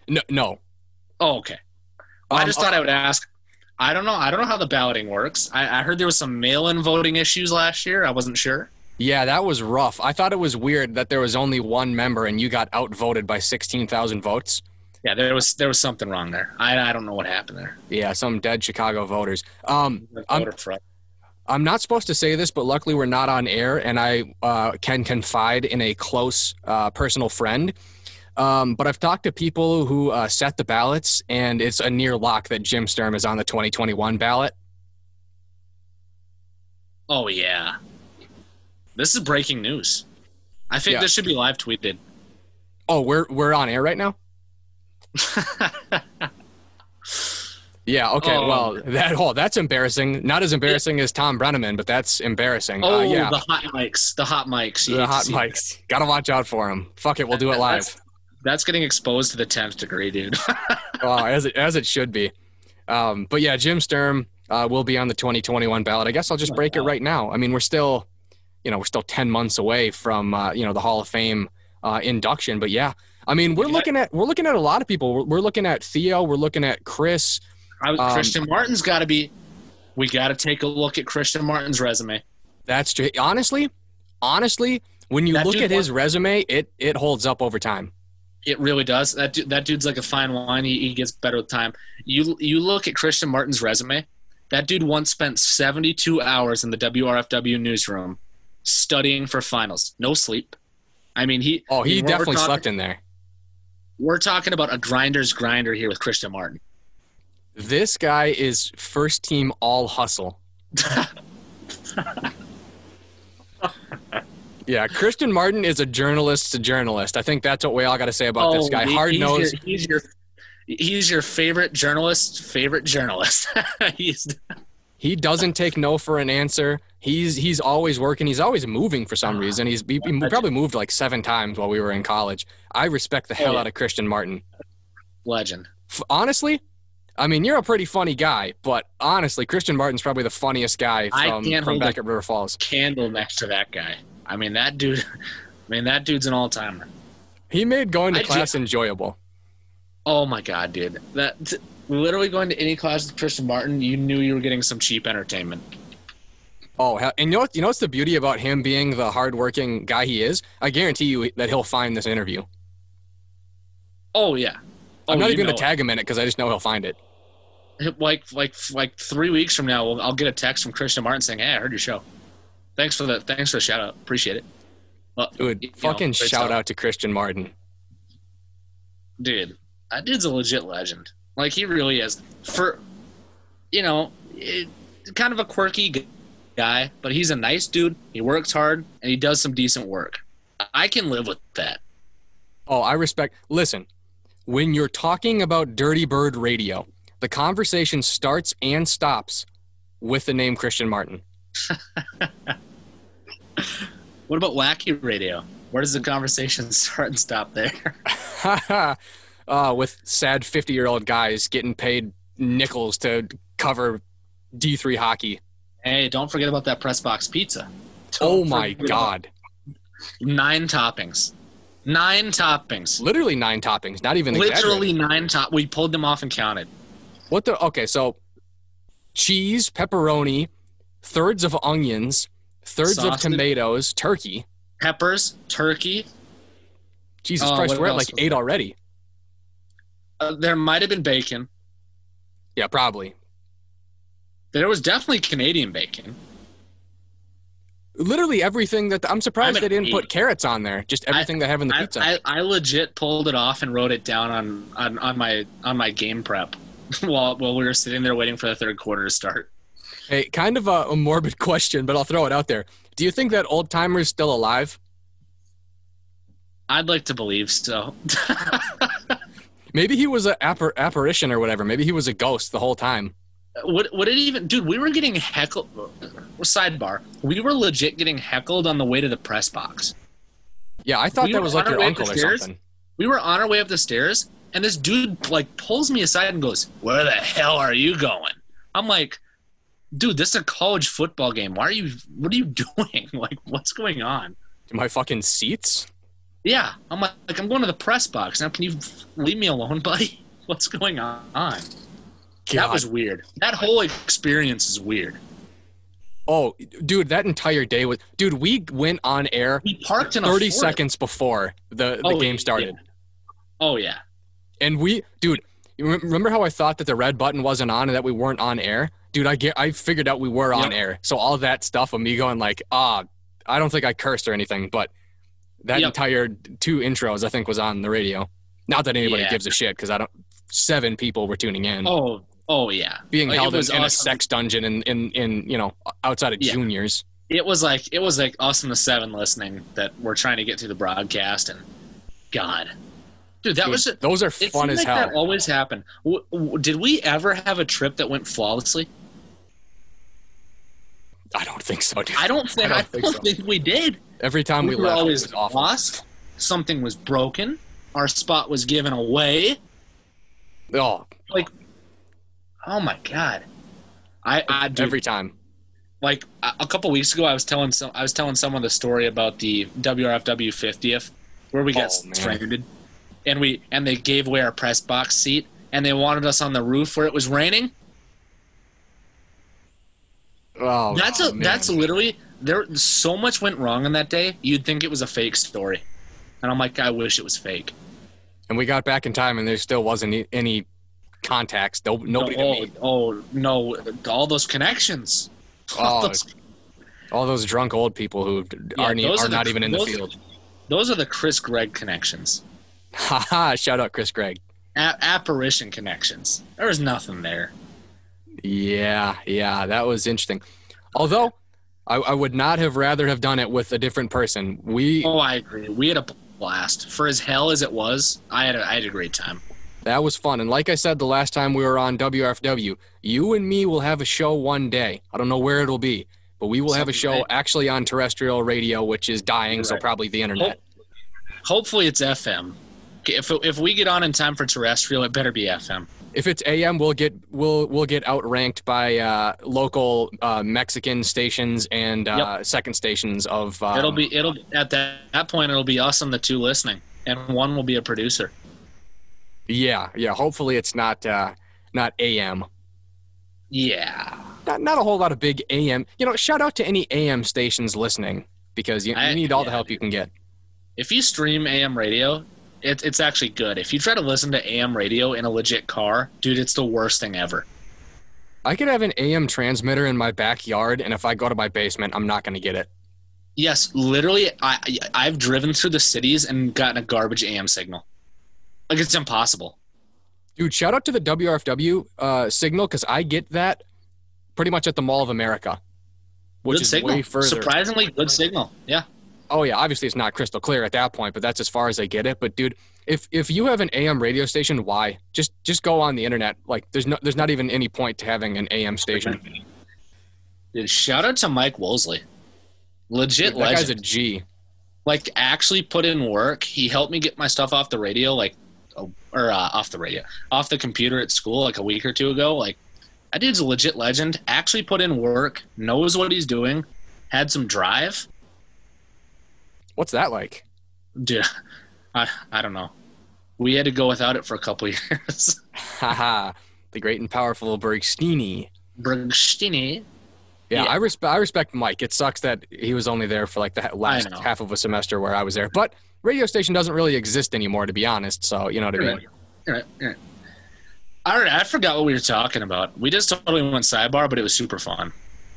No, no. oh okay i Um, just thought i would ask i don't know i don't know how the balloting works i, I heard there was some mail-in voting issues last year i wasn't sure Yeah, that was rough. I thought it was weird that there was only one member and you got outvoted by 16,000 votes. Yeah, there was there was something wrong there. I I don't know what happened there. Yeah, some dead Chicago voters. Um, I'm, Voter fraud. I'm not supposed to say this, but luckily we're not on air, and I uh, can confide in a close uh, personal friend. Um, but I've talked to people who uh, set the ballots, and it's a near lock that Jim Sturm is on the 2021 ballot. Oh yeah, this is breaking news. I think Yeah. this should be live tweeted. Oh, we're we're on air right now. [LAUGHS] Yeah. Okay. Oh. Well, that oh, that's embarrassing. Not as embarrassing as Thom Brennaman, but that's embarrassing. oh uh, yeah. the hot mics, the hot mics. You The hot mics. Gotta watch out for them. Fuck it, we'll do it live. That's, that's getting exposed to the tenth degree, dude. [LAUGHS] oh, as it as it should be. Um, but yeah, Jim Sturm uh, will be on the 2021 ballot. I guess I'll just break it right now. I mean, we're still, you know, we're still 10 months away from uh, you know the Hall of Fame uh, induction. But yeah, I mean, we're looking at we're looking at a lot of people. We're, we're looking at Theo. We're looking at Chris. Was, Um, Christian Martin's got to be. We got to take a look at Christian Martin's resume. That's true. Honestly, honestly, when you That look at his resume, it it holds up over time. It really does. That that dude's like a fine wine. He, he gets better with time. You you look at Christian Martin's resume. That dude once spent 72 hours in the WRFW newsroom studying for finals. No sleep. I mean, he. Oh, he I mean, we're- definitely talking, slept in there. We're talking about a grinder's grinder here with Christian Martin. This guy is first team all hustle. [LAUGHS] yeah, Christian Martin is a journalist's a journalist. I think that's what we all got to say about this oh, guy. Oh, Hard he's nosed. Your, he's your he's your favorite journalist. Favorite journalist. [LAUGHS] he's He doesn't take no for an answer. He's he's always working. He's always moving for some reason. He's he, he probably moved like seven times while we were in college. I respect the hell oh, yeah. out of Christian Martin. legend. F- honestly, I mean, you're a pretty funny guy, but honestly, Christian Martin's probably the funniest guy from, from back at River Falls. Candle next to that guy. I mean, that dude. [LAUGHS] I mean, that dude's an all timer. He made going to I ju- class enjoyable. Oh my god, dude! That t- literally going to any class with Christian Martin, you knew you were getting some cheap entertainment. Oh, and you know what, you know what's the beauty about him being the hardworking guy he is? I guarantee you that he'll find this interview. Oh yeah. Oh, I'm not even gonna tag him in it because I just know he'll find it. it. Like like like three weeks from now, I'll get a text from Christian Martin saying, "Hey, I heard your show. Thanks for the thanks for the shout out. Appreciate it." Well, Dude, you know, fucking shout stuff. out to Christian Martin. dude. That dude's a legit legend. Like he really is. For you know, it, kind of a quirky guy, but he's a nice dude. He works hard and he does some decent work. I can live with that. Oh, I respect. Listen, when you're talking about Dirty Bird Radio, The conversation starts and stops with the name Christian Martin. [LAUGHS] What about wacky radio? Where does the conversation [LAUGHS] start and stop there? [LAUGHS] uh, with sad 50 year old guys getting paid nickels to cover D3 hockey. Hey, don't forget about that press box pizza. oh Don't my God. Nine toppings. Nine toppings. Literally nine toppings, not even Literally nine top. We pulled them off and counted. What the? Okay, so cheese, pepperoni, thirds of onions, thirds of tomatoes, turkey. Peppers, turkey. Jesus Oh, Christ, we're at like eight there? already. Uh, there might have been bacon. Yeah, probably. There was definitely Canadian bacon. Literally everything that I'm surprised I'm they didn't put carrots on there. Just everything they have in the I, pizza. I, I legit pulled it off and wrote it down on, on, on my on my game prep [LAUGHS] while while we were sitting there waiting for the third quarter to start. Hey, kind of a, a morbid [LAUGHS] question, but I'll throw it out there. Do you think that old timer's still alive? I'd like to believe so. Maybe he was an appar- apparition or whatever. Maybe he was a ghost the whole time. What? would it even, dude? We were getting heckled. Uh, sidebar: We were legit getting heckled on the way to the press box. Yeah, I thought We that was like your uncle or stairs. something. We were on our way up the stairs, and this dude like pulls me aside and goes, "Where the hell are you going?" I'm like, "Dude, this is a college football game. Why are you? What are you [LAUGHS] doing? Like, what's going on?" My fucking seats? Yeah, I'm like, like I'm going to the press box now. Can you leave me alone, [LAUGHS] buddy? What's going on? That was weird. That whole experience is weird. Oh, dude, that entire day was. Dude, we went on air We parked in 30 Ford. seconds before the, the Oh, game yeah. started. Oh yeah, And we, dude, remember how I thought that the red button wasn't on and that we weren't on air? Dude, I get, I figured out we were on Yep. air. So all that stuff of me going like, ah, I don't think I cursed or anything, but that Yep. entire two intros I think was on the radio. Not that anybody Yeah. gives a shit because I don't. Seven people were tuning in, oh oh yeah. being Like, held in, was in a sex dungeon in, in, in you know outside of Yeah. juniors. It was like it was like us and the seven listening that were trying to get through the broadcast and God, dude, that Dude, was those are fun as like hell. that always happened. W- w- did we ever have a trip that went flawlessly? I don't think so, dude. I don't think. I don't don't, think so. think we did. Every time we, we, were left, it always was lost. Something was broken. Our spot was given away. Oh, like, Oh my god! I, I dude, every time. like a a couple weeks ago, I was telling some, I was telling someone the story about the WRFW 50th, where we got Oh, man. stranded, and we and they gave away our press box seat, and they wanted us on the roof where it was raining. Oh, That's oh, a man. that's literally there. So much went wrong on that day. You'd think it was a fake story, and I'm like, I wish it was fake. And we got back in time, and there still wasn't any, contacts. No, nobody to oh, oh no! All those connections. Oh, all Oh, those, All those drunk old people who Yeah, aren't, are are the- not even in the field. those are the Chris Gregg connections. [LAUGHS] Haha! Shout out Chris Gregg. A- apparition connections. There was nothing there. Yeah, yeah, that was interesting. Although, I, I would not have rather have done it with a different person. We Oh, I agree. We had a blast. For as hell as it was, I had a, I had a great time. that was fun, and like I said the last time we were on WFW, you and me will have a show one day. I don't know where it'll be, but we will have a show Someday. actually on terrestrial radio, which is dying, so probably the internet. Hopefully, it's FM. If if we get on in time for terrestrial, it better be FM. If it's AM, we'll get we'll we'll get outranked by uh, local uh, Mexican stations and uh, second stations of. Um, it'll be it'll at that, that point it'll be us and the two listening, and one will be a producer. Yeah, yeah. Hopefully, it's not uh, not AM. Yeah, Not not a whole lot of big AM. You know, shout out to any AM stations listening because you, I- you need all the yeah, help you can get. if you stream AM radio, it, it's actually good. If you try to listen to AM radio in a legit car, dude, it's the worst thing ever. I could have an AM transmitter in my backyard, and if I go to my basement, I'm not going to get it. Yes, literally, I I've driven through the cities and gotten a garbage AM signal. Like it's impossible. Dude, shout out to the WRFW uh, signal because I get that pretty much at the Mall of America, which good is signal. way further. Surprisingly good signal. Yeah. Oh yeah, obviously it's not crystal clear at that point, but that's as far as I get it. But dude, if if you have an AM radio station, why? Just just go on the internet. Like there's no there's not even any point to having an AM station. Dude, shout out to Mike Woolsey. Legit that legend. guy's a G. like actually put in work. He helped me get my stuff off the radio, like, or uh, off the radio, off the computer at school, like a week or two ago. Like, that dude's a legit legend. Actually put in work, knows what he's doing, had some drive. What's that like? Dude, I I don't know. We had to go without it for a couple [LAUGHS] years. Haha, the great and powerful Bergstini. Bergstini. Yeah, Yeah. I respect I respect Mike. It sucks that he was only there for like the last half of a semester where I was there. But radio station doesn't really exist anymore, to be honest. So you know what I mean. right. You're right. You're right. All right, I forgot what we were talking about. We just totally went sidebar, but it was super fun.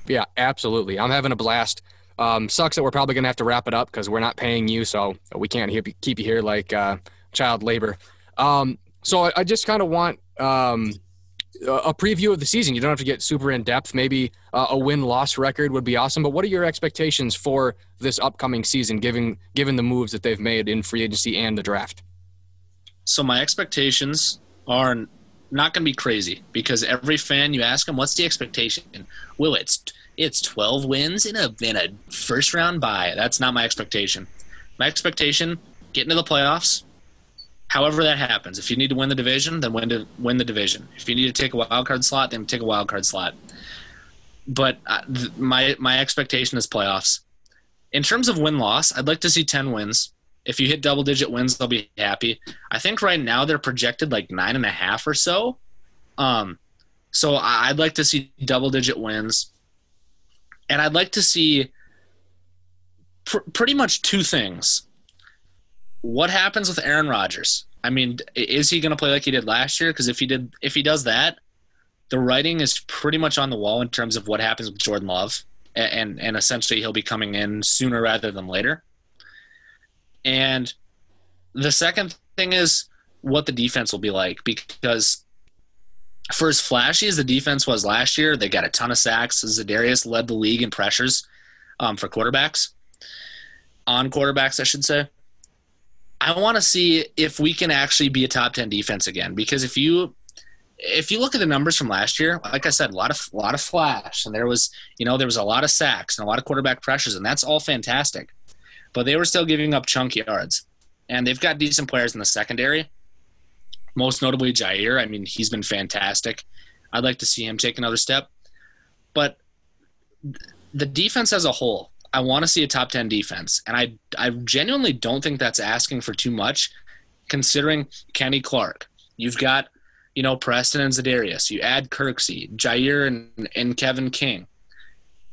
Yeah, absolutely. I'm having a blast. Um, sucks that we're probably gonna have to wrap it up because we're not paying you, so we can't keep you here like uh, child labor. Um, so I, I just kind of want um, a a preview of the season. You don't have to get super in depth. Maybe uh, a win loss record would be awesome. But what are your expectations for this upcoming season, given given the moves that they've made in free agency and the draft? So my expectations are not going to be crazy because every fan you ask them, "What's the expectation?" Will it's it's twelve wins in a in a first round bye. That's not my expectation. My expectation: get into the playoffs. However that happens. If you need to win the division, then win to win the division. If you need to take a wild card slot, then take a wild card slot. But uh, th- my my expectation is playoffs. In terms of win loss, I'd like to see ten wins. If you hit double digit wins, they'll be happy. I think right now they're projected like nine and a half or so. Um, so I'd like to see double digit wins, and I'd like to see pr- pretty much two things. What happens with Aaron Rodgers? I mean, is he going to play like he did last year? Because if he did, if he does that, the writing is pretty much on the wall in terms of what happens with Jordan Love, and and essentially he'll be coming in sooner rather than later. And the second thing is what the defense will be like because for as flashy as the defense was last year, they got a ton of sacks. Za'Darius led the league in pressures um, for quarterbacks, on quarterbacks, I should say. I want to see if we can actually be a top ten defense again. Because if you if you look at the numbers from last year, like I said, a lot of a lot of flash, and there was you know there was a lot of sacks and a lot of quarterback pressures, and that's all fantastic. But they were still giving up chunk yards, and they've got decent players in the secondary most notably Jaire. I mean, he's been fantastic. I'd like to see him take another step. But the defense as a whole, I want to see a top 10 defense. And I, I genuinely don't think that's asking for too much, considering Kenny Clark. You've got, you know, Preston and Za'Darius. You add Kirksey, Jaire, and, and Kevin King.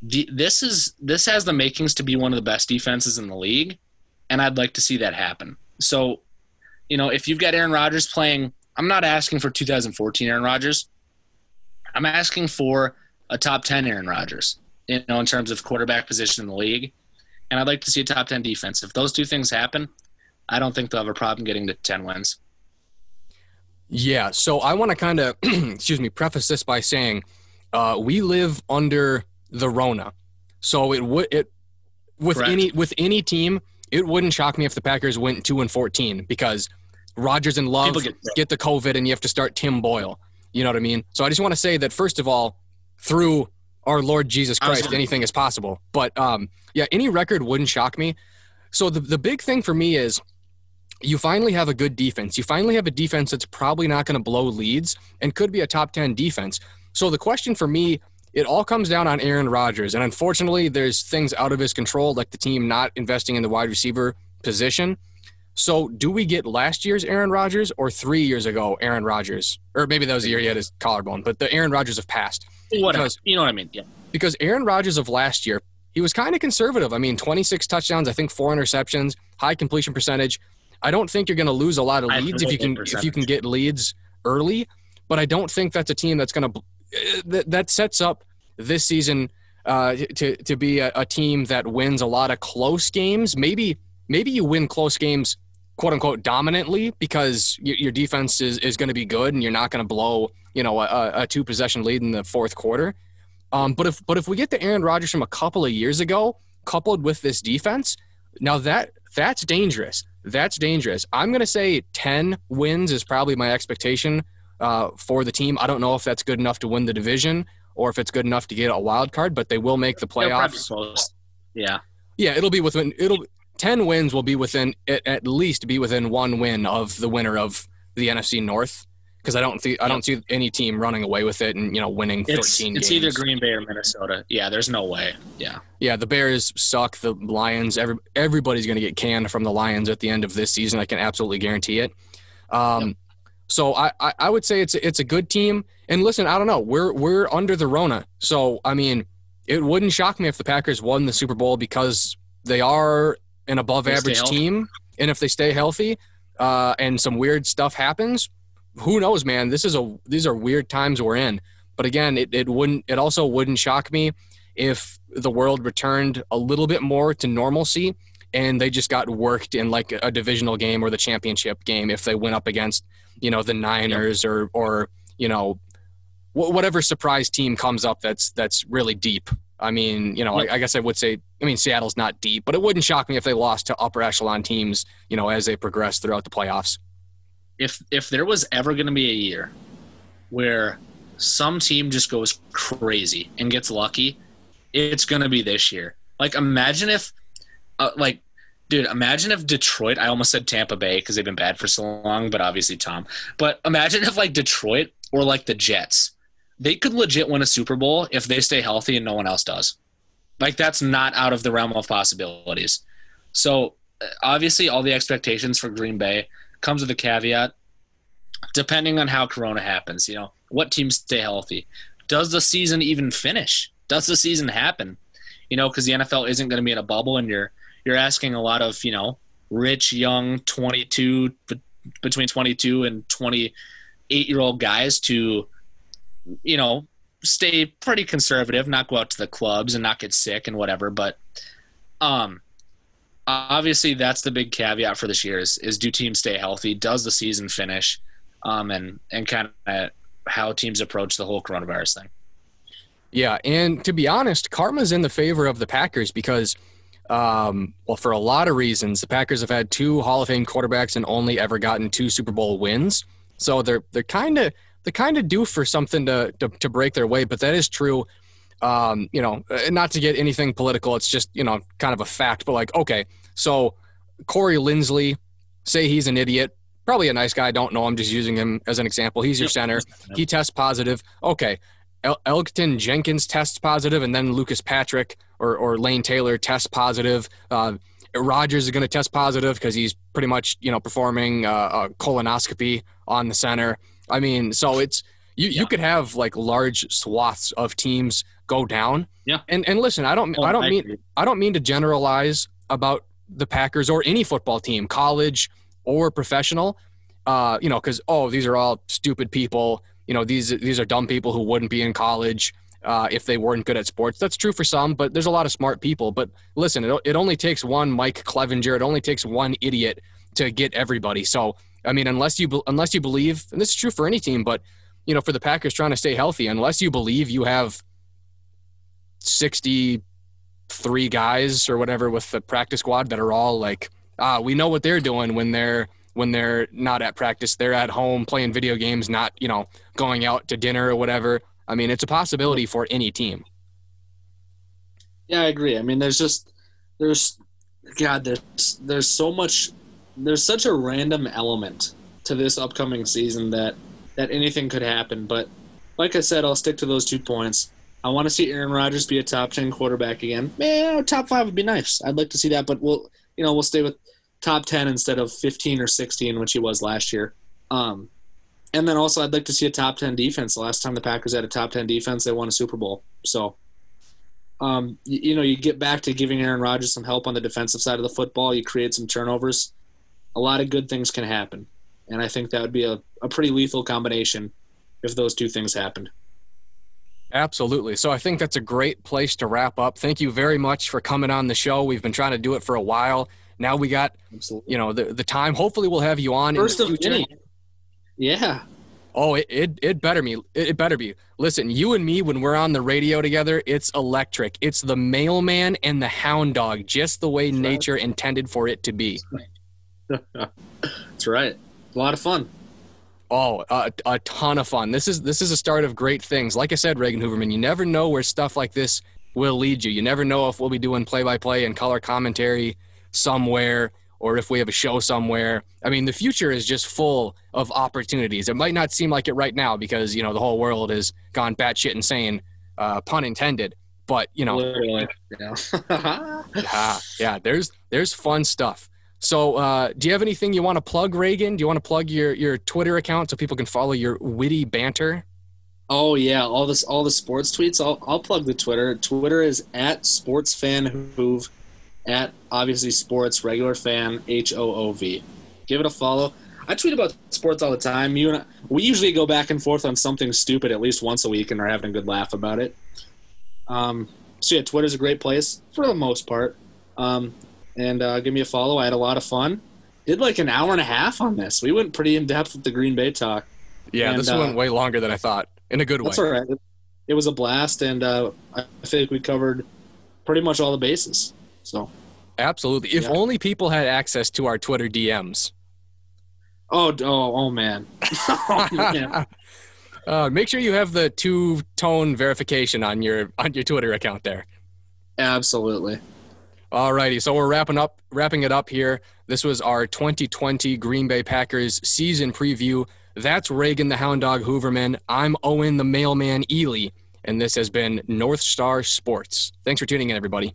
The, this is this has the makings to be one of the best defenses in the league, and I'd like to see that happen. So you know, if you've got Aaron Rodgers playing, I'm not asking for 2014 Aaron Rodgers. I'm asking for a top 10 Aaron Rodgers, you know, in terms of quarterback position in the league. And I'd like to see a top 10 defense. If those two things happen, I don't think they'll have a problem getting to 10 wins. Yeah, so I want to kind of, excuse me, preface this by saying uh, we live under the Rona, so it would it with Correct. any with any team, it wouldn't shock me if the Packers went two and fourteen because Rodgers and Love get, get- the COVID and you have to start Tim Boyle. You know what I mean? So I just want to say that first of all, through our Lord Jesus Christ, Absolutely. anything is possible. But um, yeah, any record wouldn't shock me. So the the big thing for me is you finally have a good defense. You finally have a defense that's probably not going to blow leads and could be a top 10 defense. So the question for me, it all comes down on Aaron Rodgers. And unfortunately, there's things out of his control, like the team not investing in the wide receiver position. So do we get last year's Aaron Rodgers or three years ago Aaron Rodgers? Or maybe that was the year he had his collarbone, but the Aaron Rodgers of past Whatever. Because- You know what I mean? Yeah. because Aaron Rodgers of last year, he was kind of conservative. I mean, 26 touchdowns, I think four interceptions, high completion percentage. I don't think you're going to lose a lot of leads if you can completion if you can get leads early, but I don't think that's a team that's going to that, that sets up this season uh, to to be a, a team that wins a lot of close games. Maybe maybe you win close games quote unquote dominantly because your, your defense is, is going to be good and you're not going to blow you know a, a two possession lead in the fourth quarter. Um, but if but if we get the Aaron Rodgers from a couple of years ago, coupled with this defense, now that that's dangerous. that's dangerous. I'm going to say 10 wins is probably my expectation uh, for the team. I don't know if that's good enough to win the division or if it's good enough to get a wild card, but they will make the playoffs. Yeah. Yeah, it'll be within it'll 10 wins will be within at least be within one win of the winner of the NFC North because I don't see I don't see any team running away with it and you know winning 13 it's, it's games. either Green Bay or Minnesota. Yeah, there's no way. Yeah. Yeah, the Bears suck. The Lions, every, everybody's going to get canned from the Lions at the end of this season. I can absolutely guarantee it. Um, yep. So I, I, I would say it's it's a good team. And listen, I don't know. We're we're under the Rona, so I mean, it wouldn't shock me if the Packers won the Super Bowl because they are an above average team, and if they stay healthy, uh, and some weird stuff happens, who knows, man? This is a these are weird times we're in. But again, it, it wouldn't it also wouldn't shock me if the world returned a little bit more to normalcy and they just got worked in like a divisional game or the championship game if they went up against you know the Niners or or you know whatever surprise team comes up that's that's really deep. I mean, you know. I, I, guess I would say, I mean, Seattle's not deep, but it wouldn't shock me if they lost to upper echelon teams, you know, as they progress throughout the playoffs if if there was ever going to be a year where some team just goes crazy and gets lucky, it's going to be this year. Like imagine if uh, like dude, imagine if Detroit, I almost said Tampa Bay because they've been bad for so long, but obviously Tom. But imagine if like Detroit or like the Jets, they could legit win a Super Bowl if they stay healthy and no one else does. Like that's not out of the realm of possibilities. So uh, obviously all the expectations for Green Bay comes with a caveat. Depending on how Corona happens, you know, what teams stay healthy. Does the season even finish? Does the season happen? You know, because the NFL isn't going to be in a bubble, and you're you're asking a lot of you know rich young 22 between 22 and 28 year old guys to you know stay pretty conservative, not go out to the clubs and not get sick and whatever. But um, obviously that's the big caveat for this year is, is do teams stay healthy? Does the season finish? Um, and and kind of how teams approach the whole coronavirus thing. Yeah and to be honest karma's in the favor of the packers because um, well for a lot of reasons the packers have had two hall of fame quarterbacks and only ever gotten two super bowl wins. So they're they're kind of they kind of do for something to, to to break their way but that is true um, you know, uh, not to get anything political, it's just, you know, kind of a fact, but like, okay, so Corey Linsley, say he's an idiot, probably a nice guy, I don't know, I'm just using him as an example. He's your center. He tests positive. Okay. El- Elgton Jenkins tests positive, and then Lucas Patrick or, or Lane Taylor tests positive. Uh, Rodgers is going to test positive because he's pretty much, you know, performing uh, a colonoscopy on the center. I mean, so it's you, yeah. you could have like large swaths of teams go down. Yeah. And and listen, I don't oh, I don't I mean agree. I don't mean to generalize about the Packers or any football team, college or professional. Uh, you know, because oh, these are all stupid people. You know, these these are dumb people who wouldn't be in college uh, if they weren't good at sports. That's true for some, but there's a lot of smart people. But listen, it, it only takes one Mike Clevinger. It only takes one idiot to get everybody. So I mean, unless you unless you believe, and this is true for any team, but you know, for the Packers trying to stay healthy, unless you believe you have 63 guys or whatever with the practice squad that are all like, ah, we know what they're doing when they're when they're not at practice. They're at home playing video games, not, you know, going out to dinner or whatever. I mean, it's a possibility for any team. Yeah, I agree. I mean, there's just there's God, there's there's so much there's such a random element to this upcoming season that that anything could happen. But like I said, I'll stick to those two points. I want to see Aaron Rodgers be a top ten quarterback again. Man, top five would be nice. I'd like to see that, but we'll you know we'll stay with top ten instead of fifteen or sixteen, which he was last year. Um, and then also I'd like to see a top ten defense. The last time the Packers had a top ten defense, they won a Super Bowl. So, um, you, you know, you get back to giving Aaron Rodgers some help on the defensive side of the football. You create some turnovers. A lot of good things can happen, and I think that would be a, a pretty lethal combination if those two things happened. Absolutely. So I think that's a great place to wrap up. Thank you very much for coming on the show. We've been trying to do it for a while. Now we got, Absolutely. you know, the, the time. Hopefully we'll have you on First in the future. Yeah. Oh, it, it, it better me. It better be. Listen, you and me, when we're on the radio together, it's electric. It's the mailman and the hound dog, just the way nature intended for it to be. That's right. A lot of fun. Oh, a, a ton of fun. This is this is a start of great things. Like I said, Reagan Hoverman, you never know where stuff like this will lead you. You never know if we'll be doing play by play and color commentary somewhere or if we have a show somewhere. I mean, the future is just full of opportunities. It might not seem like it right now because, you know, the whole world has gone batshit insane, uh, pun intended. But, you know, Yeah. [LAUGHS] yeah, yeah, there's there's fun stuff. So, uh, do you have anything you want to plug, Reagan? Do you want to plug your your Twitter account so people can follow your witty banter? oh yeah, all this all the sports tweets. I'll I'll plug the Twitter. Twitter is at sportsfanhoov, at obviously sports regular fan H O O V. Give it a follow. I tweet about sports all the time. You and I, we usually go back and forth on something stupid at least once a week, and are having a good laugh about it. Um, so yeah, Twitter's a great place for the most part. Um, and uh, give me a follow. I had a lot of fun. Did like an hour and a half on this. We went pretty in depth with the Green Bay talk. Yeah, And, this uh, went way longer than I thought, in a good way. That's all right. It, it was a blast, and uh, I feel like we covered pretty much all the bases. So, Absolutely. If Yeah. only people had access to our Twitter DMs. oh, oh, oh man. [LAUGHS] oh, man. [LAUGHS] Uh, make sure you have the two tone verification on your on your Twitter account there. Absolutely. Alrighty, so we're wrapping up wrapping it up here. This was our 2020 Green Bay Packers season preview. That's Reagan the Hound Dog Hoverman. I'm Owen the Mailman Ely, and this has been North Star Sports. Thanks for tuning in, everybody.